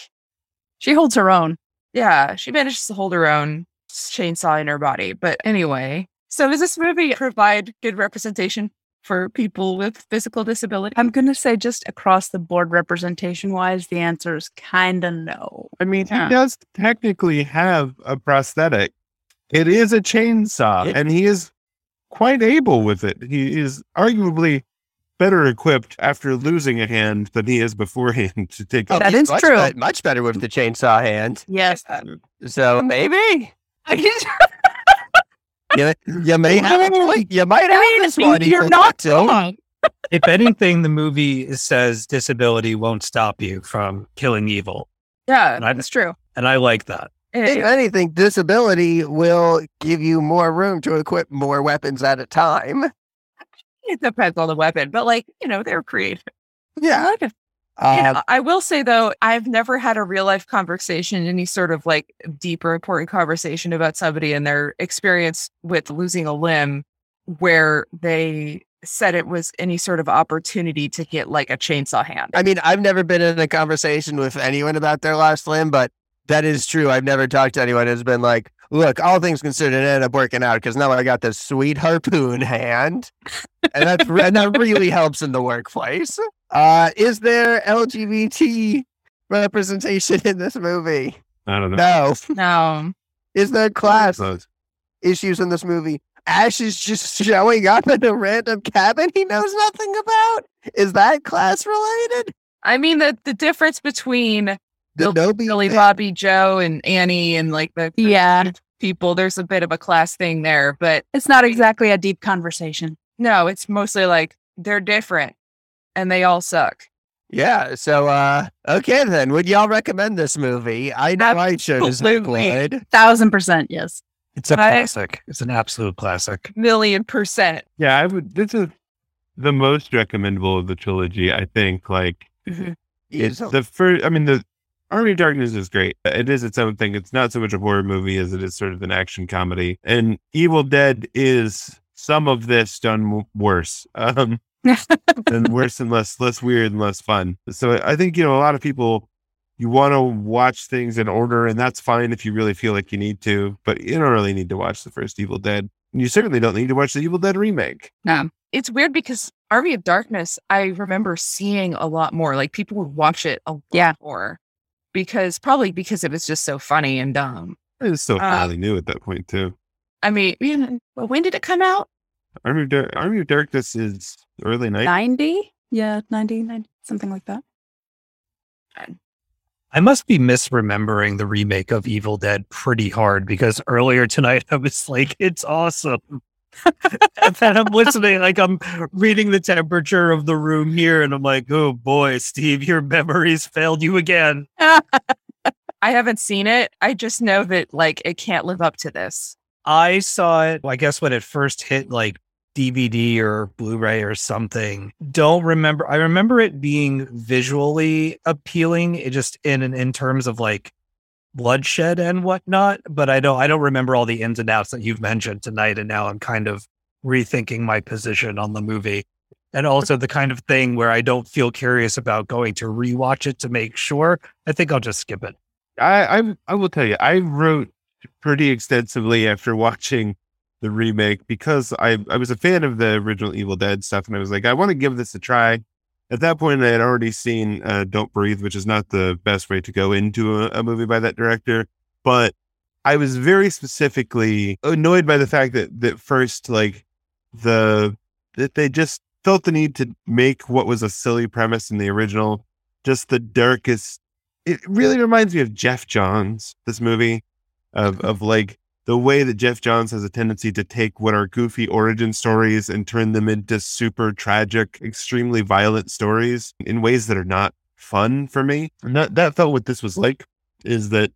She holds her own. yeah, she manages to hold her own chainsaw in her body. But anyway, so does this movie provide good representation for people with physical disability? I'm going to say just across the board representation wise, the answer is kind of no. I mean, Yeah. he does technically have a prosthetic. It is a chainsaw, Yeah. and he is quite able with it. He is arguably better equipped after losing a hand than he is beforehand to take Oh, up. That he's is much true. bet- much better with the chainsaw hand. Yes. So maybe *laughs* you, you may have you might have this one. you're not Hutto. wrong. if anything, the movie says disability won't stop you from killing evil. Yeah, And I, That's true. and I like that. It- If anything, disability will give you more room to equip more weapons at a time. it depends on the weapon, but like you know, they're creative. Yeah. Yeah, Uh, I will say though, I've never had a real life conversation, any sort of like deeper, important conversation about somebody and their experience with losing a limb where they said it was any sort of opportunity to get like a chainsaw hand. I mean, I've never been in a conversation with anyone about their last limb, but that is true. I've never talked to anyone who's been like, look, all things considered, it ended up working out because now I got this sweet harpoon hand. And, that's, re- and that really helps in the workplace. Uh, is there LGBT representation in this movie? I don't know. No. No. Is there class issues in this movie? Ash is just showing up in a random cabin he knows nothing about. Is that class related? I mean the the difference between The Bill- Nobi Billy thing? Bobby Joe and Annie and like the Yeah. people, there's a bit of a class thing there, but It's not exactly a deep conversation. no, it's mostly like they're different and they all suck. Yeah. So, uh, okay then. Would y'all recommend this movie? I know I sure as heck Absolutely. would. Thousand percent, yes. It's a I- classic. It's an absolute classic. Million percent. Yeah, I would. This is the most recommendable of the trilogy. I think. Like it's Easily. the first. I mean, the Army of Darkness is great. It is its own thing. It's not so much a horror movie as it is sort of an action comedy. And Evil Dead is some of this done worse. *laughs* Um, and *laughs* worse and less less weird and less fun. So I think you know a lot of people you want to watch things in order, and that's fine if you really feel like you need to, but you don't really need to watch the first Evil Dead. And you certainly don't need to watch the Evil Dead remake. No. It's weird because Army of Darkness, I remember seeing a lot more. Like people would watch it a lot Yeah. more because probably because it was just so funny and dumb. It was so Uh, new at that point too. I mean, you know, well, when did it come out? Army of, Dar- Army of Darkness is early night. 90? Yeah, 90, 90, something like that. I must be misremembering the remake of Evil Dead pretty hard because earlier tonight *laughs* I was like, it's awesome. And then I'm listening, like I'm reading the temperature of the room here, and I'm like, oh boy, Steve, your memories failed you again. I haven't seen it. I just know that like it can't live up to this. I saw it, I guess, when it first hit like DVD or Blu ray or something. Don't remember. I remember it being visually appealing, it just in in terms of like bloodshed and whatnot. But I don't, I don't remember all the ins and outs that you've mentioned tonight. And now I'm kind of rethinking my position on the movie. And also the kind of thing where I don't feel curious about going to rewatch it to make sure. I think I'll just skip it. I, I I will tell you, I wrote pretty extensively after watching the remake because I I was a fan of the original Evil Dead stuff, and I was like, I want to give this a try. At that point, I had already seen uh, Don't Breathe, which is not the best way to go into a, a movie by that director, but I was very specifically annoyed by the fact that that first like the that they just felt the need to make what was a silly premise in the original just the darkest it really reminds me of Geoff Johns, this movie, of of like the way that Geoff Johns has a tendency to take what are goofy origin stories and turn them into super tragic, extremely violent stories in ways that are not fun for me. And that that felt what this was like, is that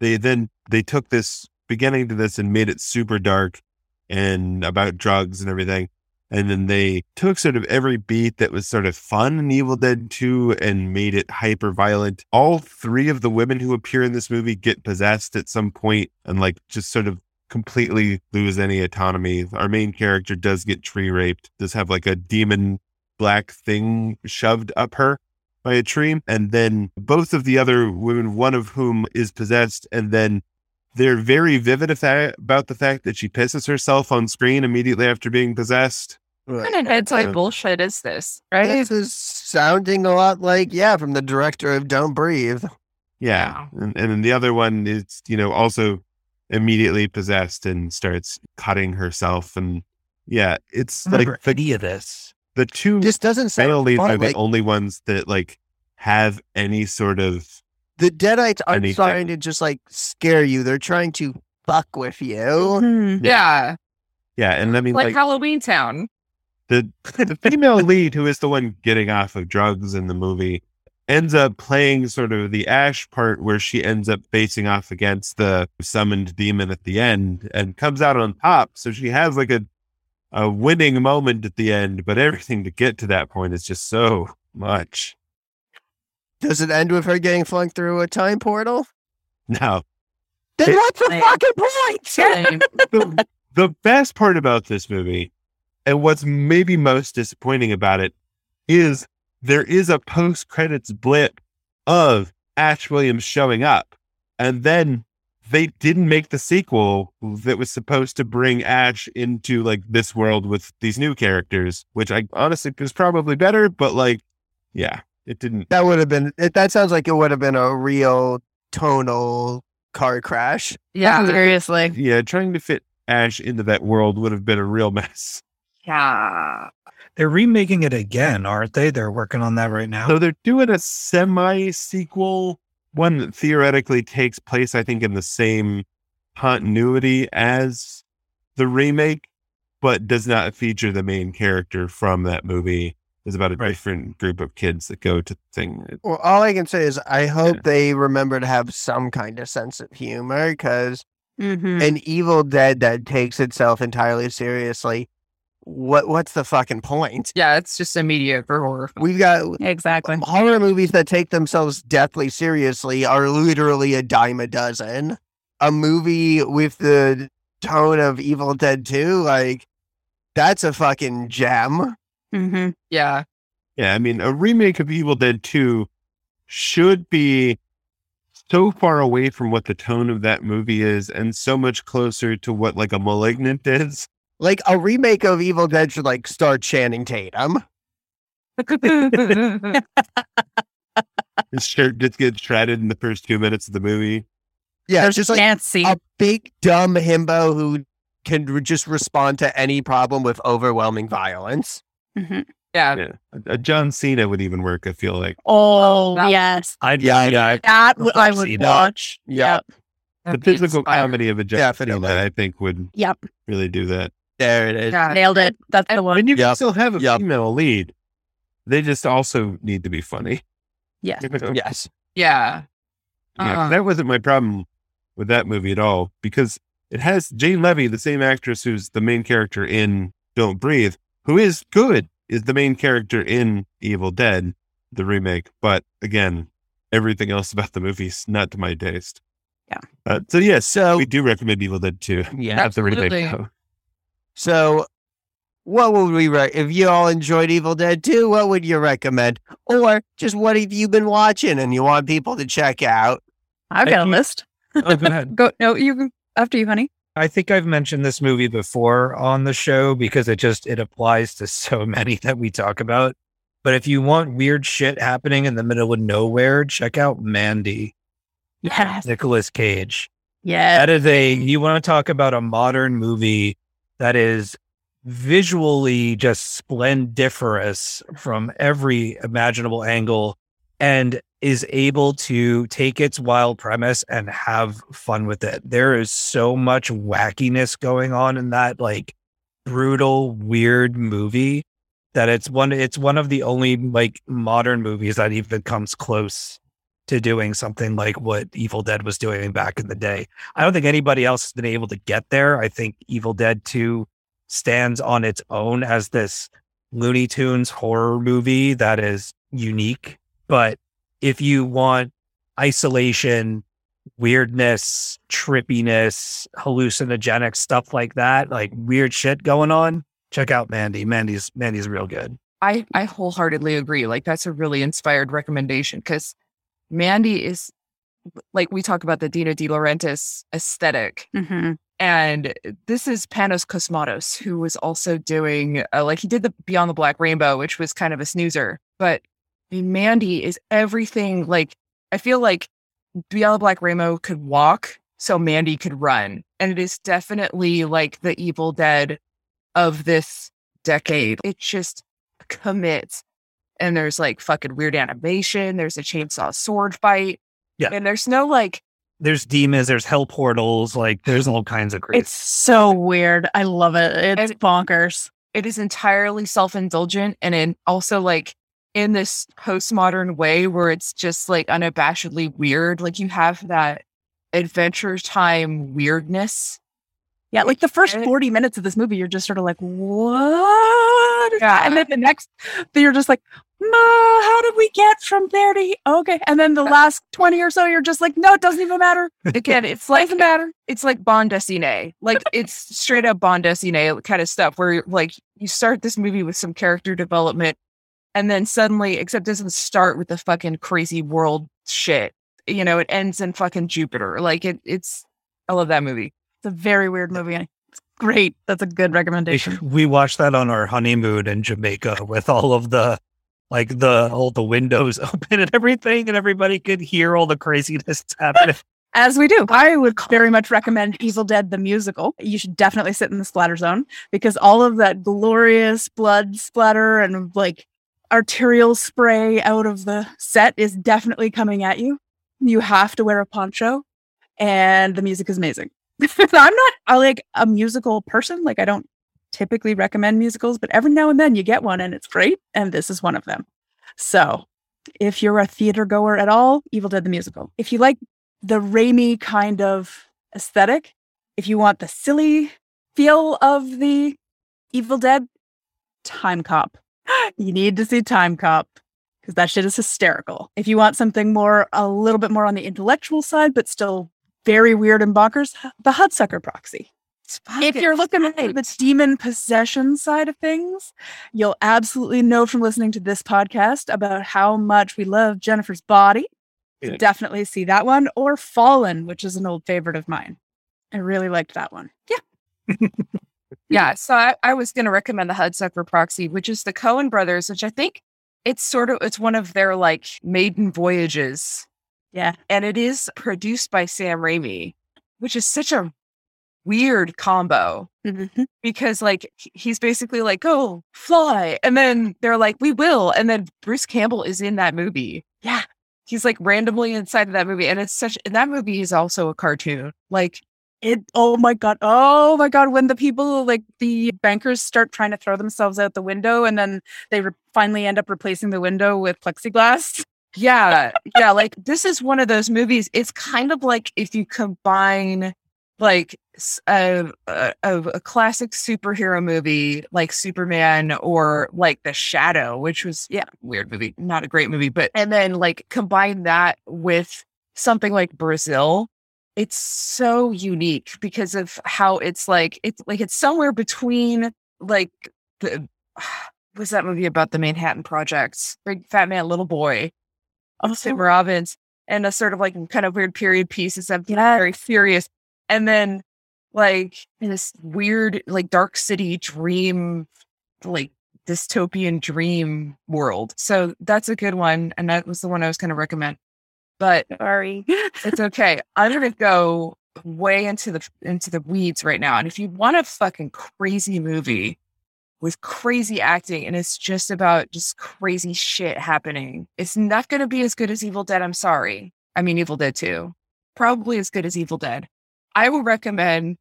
they then they took this beginning to this and made it super dark and about drugs and everything. And then they took sort of every beat that was sort of fun in Evil Dead 2 and made it hyper violent. All three of the women who appear in this movie get possessed at some point and like just sort of completely lose any autonomy. Our main character does get tree raped, does have like a demon black thing shoved up her by a tree. And then both of the other women, one of whom is possessed, and then they're very vivid about the fact that she pisses herself on screen immediately after being possessed. What kind of head type bullshit is this? Right? This is sounding a lot like, yeah, from the director of Don't Breathe. Yeah. And, and then the other one is, you know, also immediately possessed and starts cutting herself. And yeah, it's I like the, any of this. the two This doesn't sound male leads fun. are the Like, only ones that like have any sort of the Deadites aren't anything. trying to just like scare you. They're trying to fuck with you. Mhm. Yeah. yeah. And I mean, Like, like, Halloween Town. the the female lead who is the one getting off of drugs in the movie ends up playing sort of the ash part where she ends up facing off against the summoned demon at the end and comes out on top so she has like a a winning moment at the end but everything to get to that point is just so much Does it end with her getting flung through a time portal? No. Then It- what's the Like- fucking point? Same. *laughs* the, the best part about this movie and what's maybe most disappointing about it is there is a post credits blip of Ash Williams showing up and then they didn't make the sequel that was supposed to bring Ash into like this world with these new characters which I honestly was probably better but like yeah it didn't That would have been. It, that sounds like it would have been a real tonal car crash. Yeah. *laughs* Seriously. yeah trying to fit Ash into that world would have been a real mess Yeah. They're remaking it again, aren't they? They're working on that right now. So they're doing a semi sequel, one that theoretically takes place, I think, in the same continuity as the remake, but does not feature the main character from that movie. It's about a different group of kids that go to the thing. Well, all I can say is I hope Yeah. they remember to have some kind of sense of humor because Mhm. an Evil Dead that takes itself entirely seriously what what's the fucking point? Yeah, it's just a mediocre horror. film. We've got Exactly. horror movies that take themselves deathly seriously are literally a dime a dozen. A movie with the tone of Evil Dead 2, like that's a fucking gem. Hmm Yeah. Yeah, I mean, a remake of Evil Dead 2 should be so far away from what the tone of that movie is and so much closer to what like a Malignant is. Like a remake of Evil Dead should like start Channing Tatum. His shirt just gets shredded in the first two minutes of the movie. Yeah, There's just like Nancy. a big dumb himbo who can re- just respond to any problem with overwhelming violence. Mhm. yeah. Yeah. A, a John Cena would even work, I feel like. Oh That- yes, I'd, Yeah, yeah, I- that w- I would See that. watch. Yeah. The physical inspiring. comedy of a John Definitely. Cena, I think, would Yep, really do that. There it is. Yeah. nailed it. That's the And- one. And you can still have a Yep. female lead. They just also need to be funny. Yeah. You know? Yes. Yeah. Yeah, Uh-uh. that wasn't my problem with that movie at all because it has Jane Levy, the same actress who's the main character in Don't Breathe, who is good, is the main character in Evil Dead, the remake. But again, everything else about the movie's not to my taste. Yeah. Uh, so yes, So we do recommend Evil Dead 2. *laughs* yeah. Not the remake. Absolutely. though. So what would we re- if you all enjoyed Evil Dead 2, what would you recommend? Or just what have you been watching and you want people to check out? I've got a list. Oh, go ahead. *laughs* Go no, you after you, honey. I think I've mentioned this movie before on the show because it just it applies to so *laughs* many that we talk about. But if you want weird shit happening in the middle of nowhere, check out Mandy, Yes, Nicolas Cage. yes. That is a you want to talk about a modern movie that is visually just splendiferous from every imaginable angle and is able to take its wild premise and have fun with it. There is so much wackiness going on in that like brutal weird movie that it's one it's one of the only like modern movies that even comes close to doing something like what Evil Dead was doing back in the day. I don't think anybody else has been able to get there. I think Evil Dead 2 stands on its own as this Looney Tunes horror movie that is unique. But if you want isolation, weirdness, trippiness, hallucinogenic stuff like that, like weird shit going on, check out Mandy. Mandy's Mandy's real good. I, I wholeheartedly agree. Like that's a really inspired recommendation because Mandy is like we talk about the Dino De Laurentiis aesthetic. hmm And this is Panos Cosmatos, who was also doing, uh, like, he did the Beyond the Black Rainbow, which was kind of a snoozer. But I mean, Mandy is everything. Like, I feel like Beyond the Black Rainbow could walk, so Mandy could run. And it is definitely like the Evil Dead of this decade. It just commits. And there's like fucking weird animation. There's a chainsaw sword fight. Yeah. And there's no like, There's demons, there's hell portals, like there's all kinds of crazy. It's so weird. I love it. It's And- bonkers. it is entirely self-indulgent and in also like in this postmodern way where it's just like unabashedly weird like you have that adventure time weirdness Yeah, like the first 40 minutes of this movie, you're just sort of like, what? is that?" Yeah. And then the next, you're just like, no, how did we get from there to he-" Okay. And then the uh last 20 or so, you're just like, no, it doesn't even matter. again it's *laughs* like doesn't matter it's like bande dessinée like *laughs* it's straight up bande dessinée kind of stuff where like you start this movie with some character development and then suddenly except it doesn't start with the fucking crazy world shit you know it ends in fucking jupiter like it it's i love that movie It's a very weird movie. It's great. That's a good recommendation. we watched that on our honeymoon in Jamaica with all of the like the all the windows *laughs* open and everything and everybody could hear all the craziness *laughs* happening. As we do. I would *laughs* very much recommend Evil Dead the musical. You should definitely sit in the splatter zone because all of that glorious blood splatter and like arterial spray out of the set is definitely coming at you. You have to wear a poncho and the music is amazing. *laughs* I'm not I like a musical person. Like I don't typically recommend musicals, but every now and then you get one and it's great. And this is one of them. So if you're a theater goer at all, Evil Dead the musical. If you like the Raimi kind of aesthetic, if you want the silly feel of the Evil Dead, Time Cop. You need to see Time Cop because that shit is hysterical. If you want something more, a little bit more on the intellectual side, but still very weird and bonkers, the Hudsucker Proxy. If you're looking at the demon possession side of things, you'll absolutely know from listening to this podcast about how much we love Jennifer's body. Yeah. Definitely see that one or Fallen, which is an old favorite of mine. I really liked that one. Yeah, *laughs* so I, I was going to recommend the Hudsucker Proxy, which is the Coen brothers, which I think it's sort of it's one of their like maiden voyages, Yeah. and it is produced by Sam Raimi, which is such a weird combo mm-hmm. because like he's basically like go fly, and then they're like we will, and then Bruce Campbell is in that movie. Yeah. He's like randomly inside of that movie, and it's such. And that movie is also a cartoon. Like It oh my god. Oh my god. When the people like the bankers start trying to throw themselves out the window and then they re- finally end up replacing the window with plexiglass. *laughs* Yeah, yeah. Like this is one of those movies. It's kind of like if you combine like a a classic superhero movie like Superman or like The Shadow, which was yeah weird movie, not a great movie, but and then like combine that with something like Brazil. It's so unique because of how it's like it's like it's somewhere between like the *sighs* was that movie about the Manhattan Project? Big Fat Man, Little Boy of Tim oh. Robbins and a sort of like kind of weird period piece is something very serious. And then like this weird, like dark city dream, like dystopian dream world. So that's a good one. And that was the one I was going to recommend. But Sorry. it's okay. I'm gonna go way into the into the weeds right now. And if you want a fucking crazy movie with crazy acting and it's just about just crazy shit happening, it's not gonna be as good as Evil Dead. I'm sorry. I mean Evil Dead 2. Probably as good as Evil Dead. I will recommend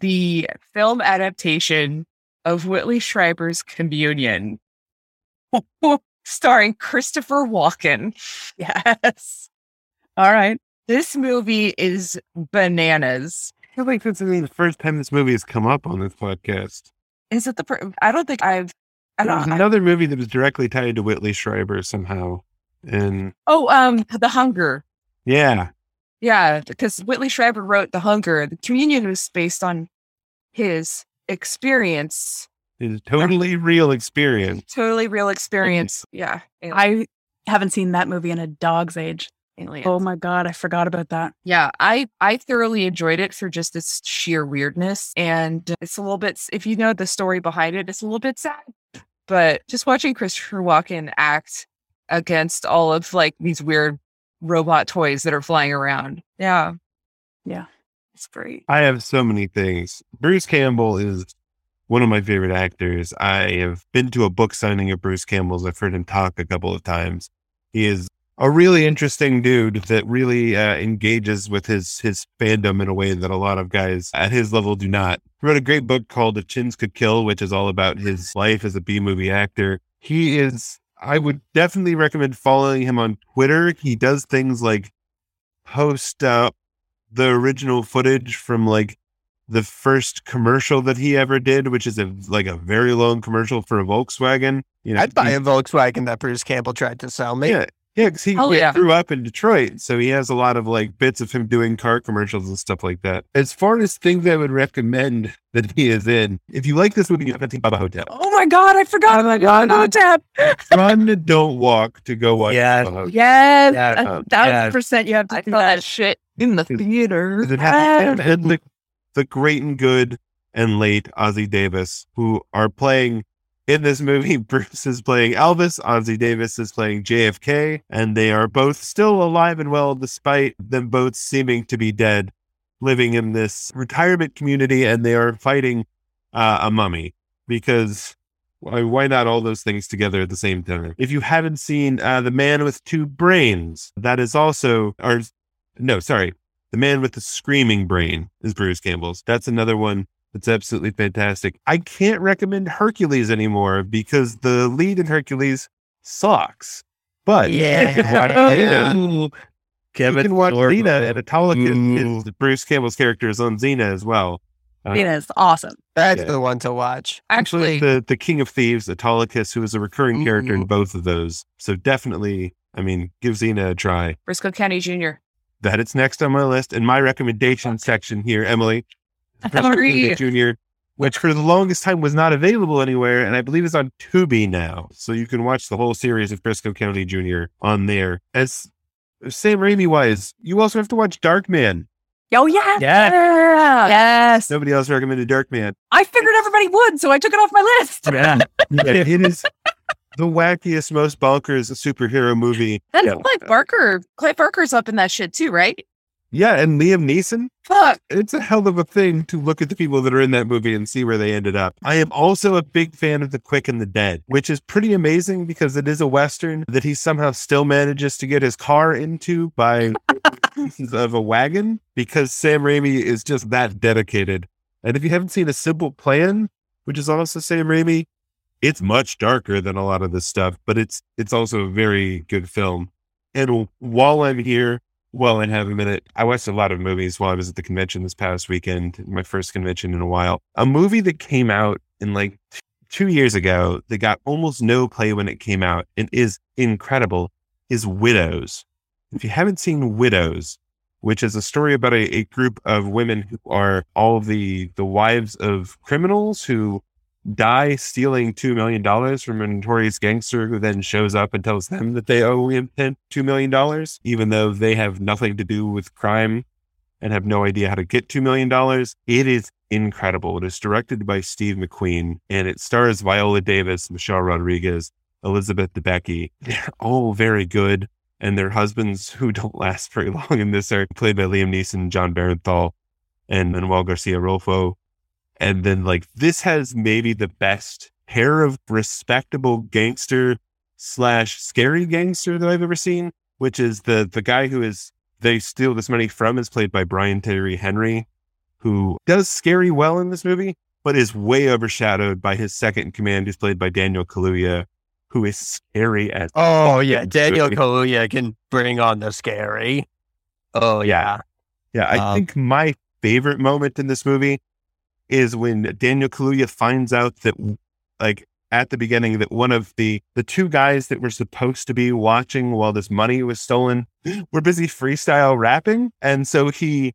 the film adaptation of Whitley Strieber's Communion. *laughs* starring Christopher Walken. *laughs* Yes. All right. This movie is bananas. I feel like this is the first time this movie has come up on this podcast. Is it the? Per- I don't think I've. I There was don't. I- another movie that was directly tied to Whitley Strieber somehow. And oh, um, The Hunger. yeah, Yeah, because Whitley Strieber wrote The Hunger. The Communion was based on his experience, His a totally real experience. totally real experience. Yeah, I haven't seen that movie in a dog's age. Aliens. Oh my god, I forgot about that. Yeah, I I thoroughly enjoyed it for just its sheer weirdness, and it's a little bit. If you know the story behind it, it's a little bit sad. But just watching Christopher Walken act against all of like these weird robot toys that are flying around, yeah, Yeah. it's great. I have so many things. Bruce Campbell is one of my favorite actors. I have been to a book signing of Bruce Campbell's. I've heard him talk a couple of times. He is a really interesting dude that really uh, engages with his his fandom in a way that a lot of guys at his level do not. He wrote a great book called If Chins Could Kill, which is all about his life as a B movie actor. He is. I would definitely recommend following him on Twitter. He does things like post uh, the original footage from like the first commercial that he ever did, which is a like a very long commercial for a Volkswagen. You know, I'd buy he- a Volkswagen that Bruce Campbell tried to sell me. yeah, yeah, because he Oh, yeah. grew up in Detroit, so he has a lot of like bits of him doing car commercials and stuff like that. As far as things I would recommend that he is in, if you like this movie, you have to think Bubba Ho-Tep. Oh my god, I forgot. Oh my god, tap. *laughs* Run, don't walk to go watch. Yeah. The Hotel. Yes, Yeah, a thousand yeah. percent. You have to I do that. that shit in the theater. It had, it the, the great and good and late Ossie Davis, who are playing in this movie. *laughs* Bruce is playing Elvis, Ossie Davis is playing JFK, and they are both still alive and well despite them both seeming to be dead, living in this retirement community, and they are fighting uh, a mummy because. Why not all those things together at the same time? If you haven't seen uh, The Man with Two Brains, that is also, or no, sorry, the Man with the Screaming Brain is Bruce Campbell's. That's another one that's absolutely fantastic. I can't recommend Hercules anymore because the lead in Hercules sucks. But Yeah. you *laughs* Kevin can watch Sorbo. Xena and Autolycus Ooh. is Bruce Campbell's character is on Xena as well. Uh, It is awesome. That's Yeah. the one to watch. Actually, the the King of Thieves, Autolycus, who is a recurring character in both of those. So definitely, I mean, give Xena a try. Brisco County Jr. That it's next on my list. And my recommendation section here, Emily, Brisco Emily. Jr., which for the longest time was not available anywhere, and I believe is on Tubi now. So you can watch the whole series of Brisco County Jr. on there. As Sam Raimi wise, you also have to watch Darkman. Oh yeah. Yeah. Yes. Nobody else recommended Darkman. I figured everybody would, so I took it off my list. Yeah. *laughs* Yeah, it is the wackiest, most bonkers superhero movie. Then Yeah. Clive Barker, Clive Barker's up in that shit too, right? Yeah, and Liam Neeson. Fuck. It's a hell of a thing to look at the people that are in that movie and see where they ended up. I am also a big fan of The Quick and the Dead, which is pretty amazing because it is a Western that he somehow still manages to get his car into by *laughs* pieces of a wagon because Sam Raimi is just that dedicated. And if you haven't seen A Simple Plan, which is also Sam Raimi, it's much darker than a lot of this stuff, but it's it's also a very good film. And while I'm here, well, and have a minute. I watched a lot of movies while I was at the convention this past weekend, my first convention in a while. A movie that came out in like two years ago that got almost no play when it came out and is incredible is Widows. If you haven't seen Widows, which is a story about a, a group of women who are all the the wives of criminals who die stealing $2 million from a notorious gangster who then shows up and tells them that they owe him $2 million, even though they have nothing to do with crime and have no idea how to get $2 million. It is incredible. It is directed by Steve McQueen and it stars Viola Davis, Michelle Rodriguez, Elizabeth Debicki. They're all very good. And their husbands, who don't last very *laughs* long in this, are played by Liam Neeson, Jon Bernthal, and Manuel Garcia Rulfo. And then like this has maybe the best pair of respectable gangster slash scary gangster that I've ever seen, which is the the guy who is they steal this money from is played by Brian Tyree Henry, who does scary well in this movie, but is way overshadowed by his second in command, who's played by Daniel Kaluuya, who is scary as Oh yeah, Daniel absolutely. Kaluuya can bring on the scary. Oh yeah. Yeah, I Um, think my favorite moment in this movie is when Daniel Kaluuya finds out that, like, at the beginning, that one of the the two guys that were supposed to be watching while this money was stolen *gasps* were busy freestyle rapping, and so he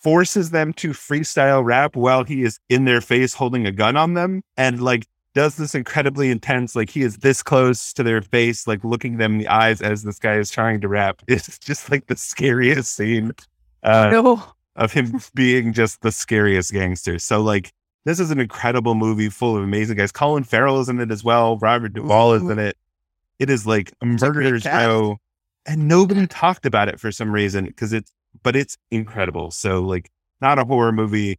forces them to freestyle rap while he is in their face holding a gun on them, and like does this incredibly intense, like he is this close to their face, like looking them in the eyes as this guy is trying to rap. *laughs* It's just like the scariest scene uh, No. Of him *laughs* being just the scariest gangster. So like this is an incredible movie full of amazing guys. Colin Farrell is in it as well. Robert Duvall is in it. It is like a a great murder show, and nobody talked about it for some reason because it's but it's incredible. So like not a horror movie,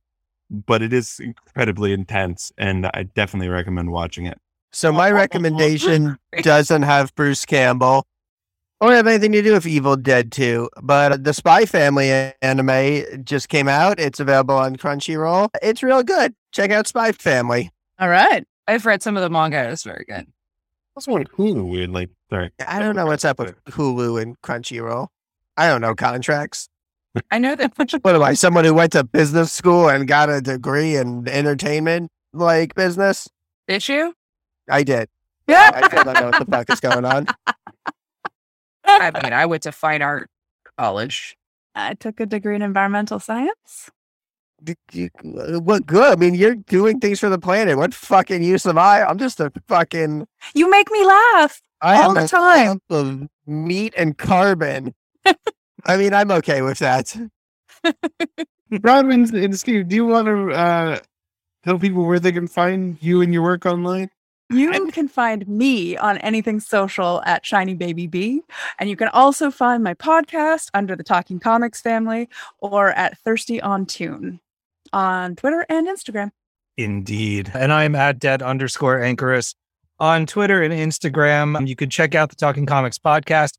but it is incredibly intense, and I definitely recommend watching it. So my *laughs* recommendation doesn't have Bruce Campbell. Or have anything to do with Evil Dead 2, but the Spy Family anime just came out. It's available on Crunchyroll. It's real good. Check out Spy Family. All right. I've read some of the manga. It's very good. Also on Hulu, weirdly. Sorry. I don't know what's up with Hulu and Crunchyroll. I don't know contracts. I know that. What am I? Someone who went to business school and got a degree in entertainment like business? Did you? I did. Yeah. I still don't know what the fuck is going on. *laughs* I mean, I went to fine art college. I took a degree in environmental science. D- d- What good? I mean, you're doing things for the planet. What fucking use am I? I'm just a fucking. You make me laugh. I All have the time. lump of meat and carbon. I mean, I'm okay with that. Bronwyn and Steve, do you want to uh, tell people where they can find you and your work online? You can find me on anything social at Shiny Baby B. And you can also find my podcast under the Talking Comics family or at Thirsty on Tune on Twitter and Instagram. Indeed. And I'm at dead underscore anchorus on Twitter and Instagram. You can check out the Talking Comics podcast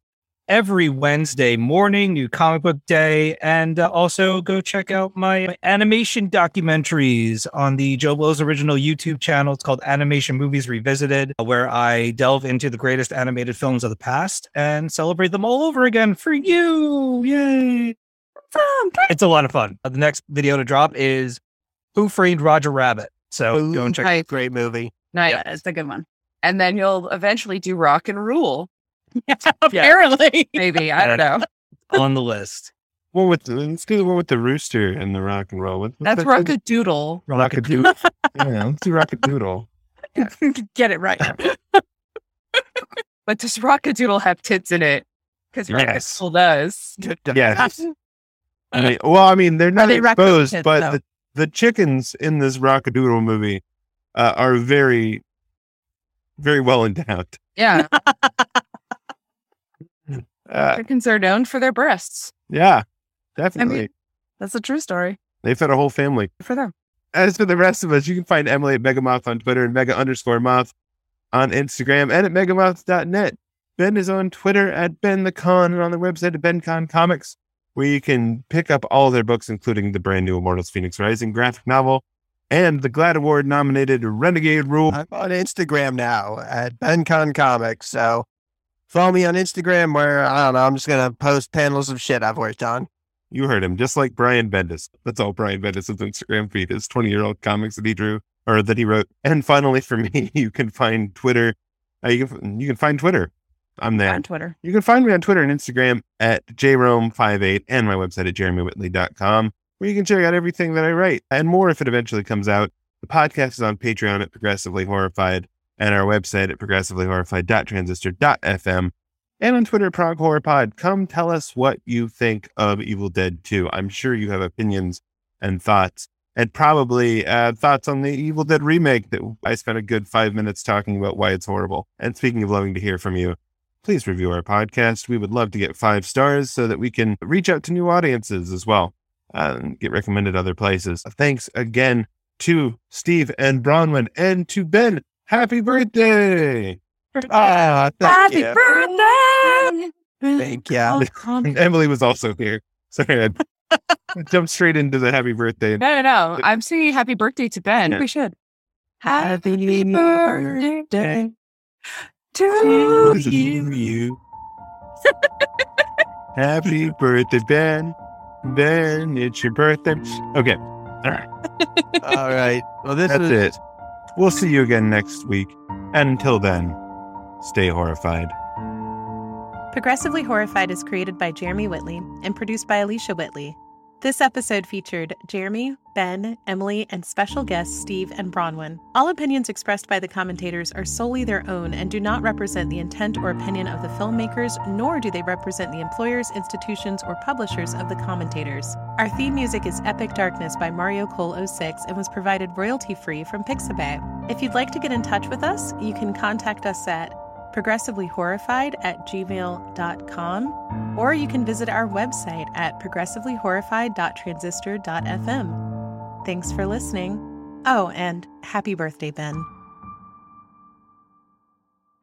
every Wednesday morning, new comic book day. And uh, also go check out my, my animation documentaries on the Joe Blow's original YouTube channel. It's called Animation Movies Revisited, where I delve into the greatest animated films of the past and celebrate them all over again for you. Yay. It's a lot of fun. Uh, The next video to drop is Who Framed Roger Rabbit? So Ooh, go and check. Nice. Great movie. Nice. Yeah, it's a good one. And then you'll eventually do rock and rule. *laughs* *laughs* Apparently. Maybe. I don't know. *laughs* on the list. One with the, let's do the one with the rooster and the rock and roll. What, That's what's rock a doodle. Rock a doodle. yeah, let's do rock a doodle. Get it right. But does rock a doodle have tits in it? Because Yes. Rock does. Yes. I mean, well, I mean, they're not they exposed, kids, but the, the chickens in this Rockadoodle movie uh, are very, very well endowed. Yeah. Uh, Chickens are known for their breasts. yeah, definitely. That's a true story they fed a whole family. for them. As for the rest of us, you can find Emily at Megamoth on Twitter and Mega underscore Moth on Instagram and at megamoth.net. Ben is on Twitter at Ben the Con and on the website at BenCon Comics, where you can pick up all their books, including the brand new Immortals Fenyx Rising graphic novel and the GLAAD Award nominated Renegade Rule. I'm on Instagram now at BenCon Comics. So follow me on Instagram where, I don't know, I'm just going to post panels of shit I've worked on. You heard him, just like Brian Bendis. That's all Brian Bendis' Instagram feed is 20 year old comics that he drew or that he wrote. And finally, for me, *laughs* you can find Twitter. Uh, you, can, you can find Twitter. I'm there. On Twitter. You can find me on Twitter and Instagram at jrome58 and my website at jeremywhitley.com, where you can check out everything that I write and more if it eventually comes out. The podcast is on Patreon at Progressively Horrified and our website at progressivelyhorrified.transistor.fm and on Twitter Prog Horror Pod. Come tell us what you think of Evil Dead 2. I'm sure you have opinions and thoughts and probably uh, thoughts on the Evil Dead remake that I spent a good five minutes talking about why it's horrible. And speaking of loving to hear from you, please review our podcast. We would love to get five stars so that we can reach out to new audiences as well uh, and get recommended other places. Thanks again to Steve and Bronwyn and to Ben. Happy birthday! Ah, thank Happy you. birthday! Thank you. *laughs* Emily was also here. Sorry, I I *laughs* jumped straight into the happy birthday. No, no, no. I'm singing happy birthday to Ben. We should. Happy birthday to to you. you. Happy birthday, Ben. Ben, it's your birthday. Okay. All right. *laughs* All right. Well, this That's is it. We'll see you again next week. And until then, stay horrified. Progressively Horrified is created by Jeremy Whitley and produced by Alicia Whitley. This episode featured Jeremy, Ben, Emily, and special guests Steve and Bronwyn. All opinions expressed by the commentators are solely their own and do not represent the intent or opinion of the filmmakers, nor do they represent the employers, institutions, or publishers of the commentators. Our theme music is Epic Darkness by Mario Cole 06 and was provided royalty free from Pixabay. If you'd like to get in touch with us, you can contact us at progressivelyhorrified at gmail.com, or you can visit our website at progressivelyhorrified.transistor.fm. Thanks for listening. Oh, and happy birthday, Ben.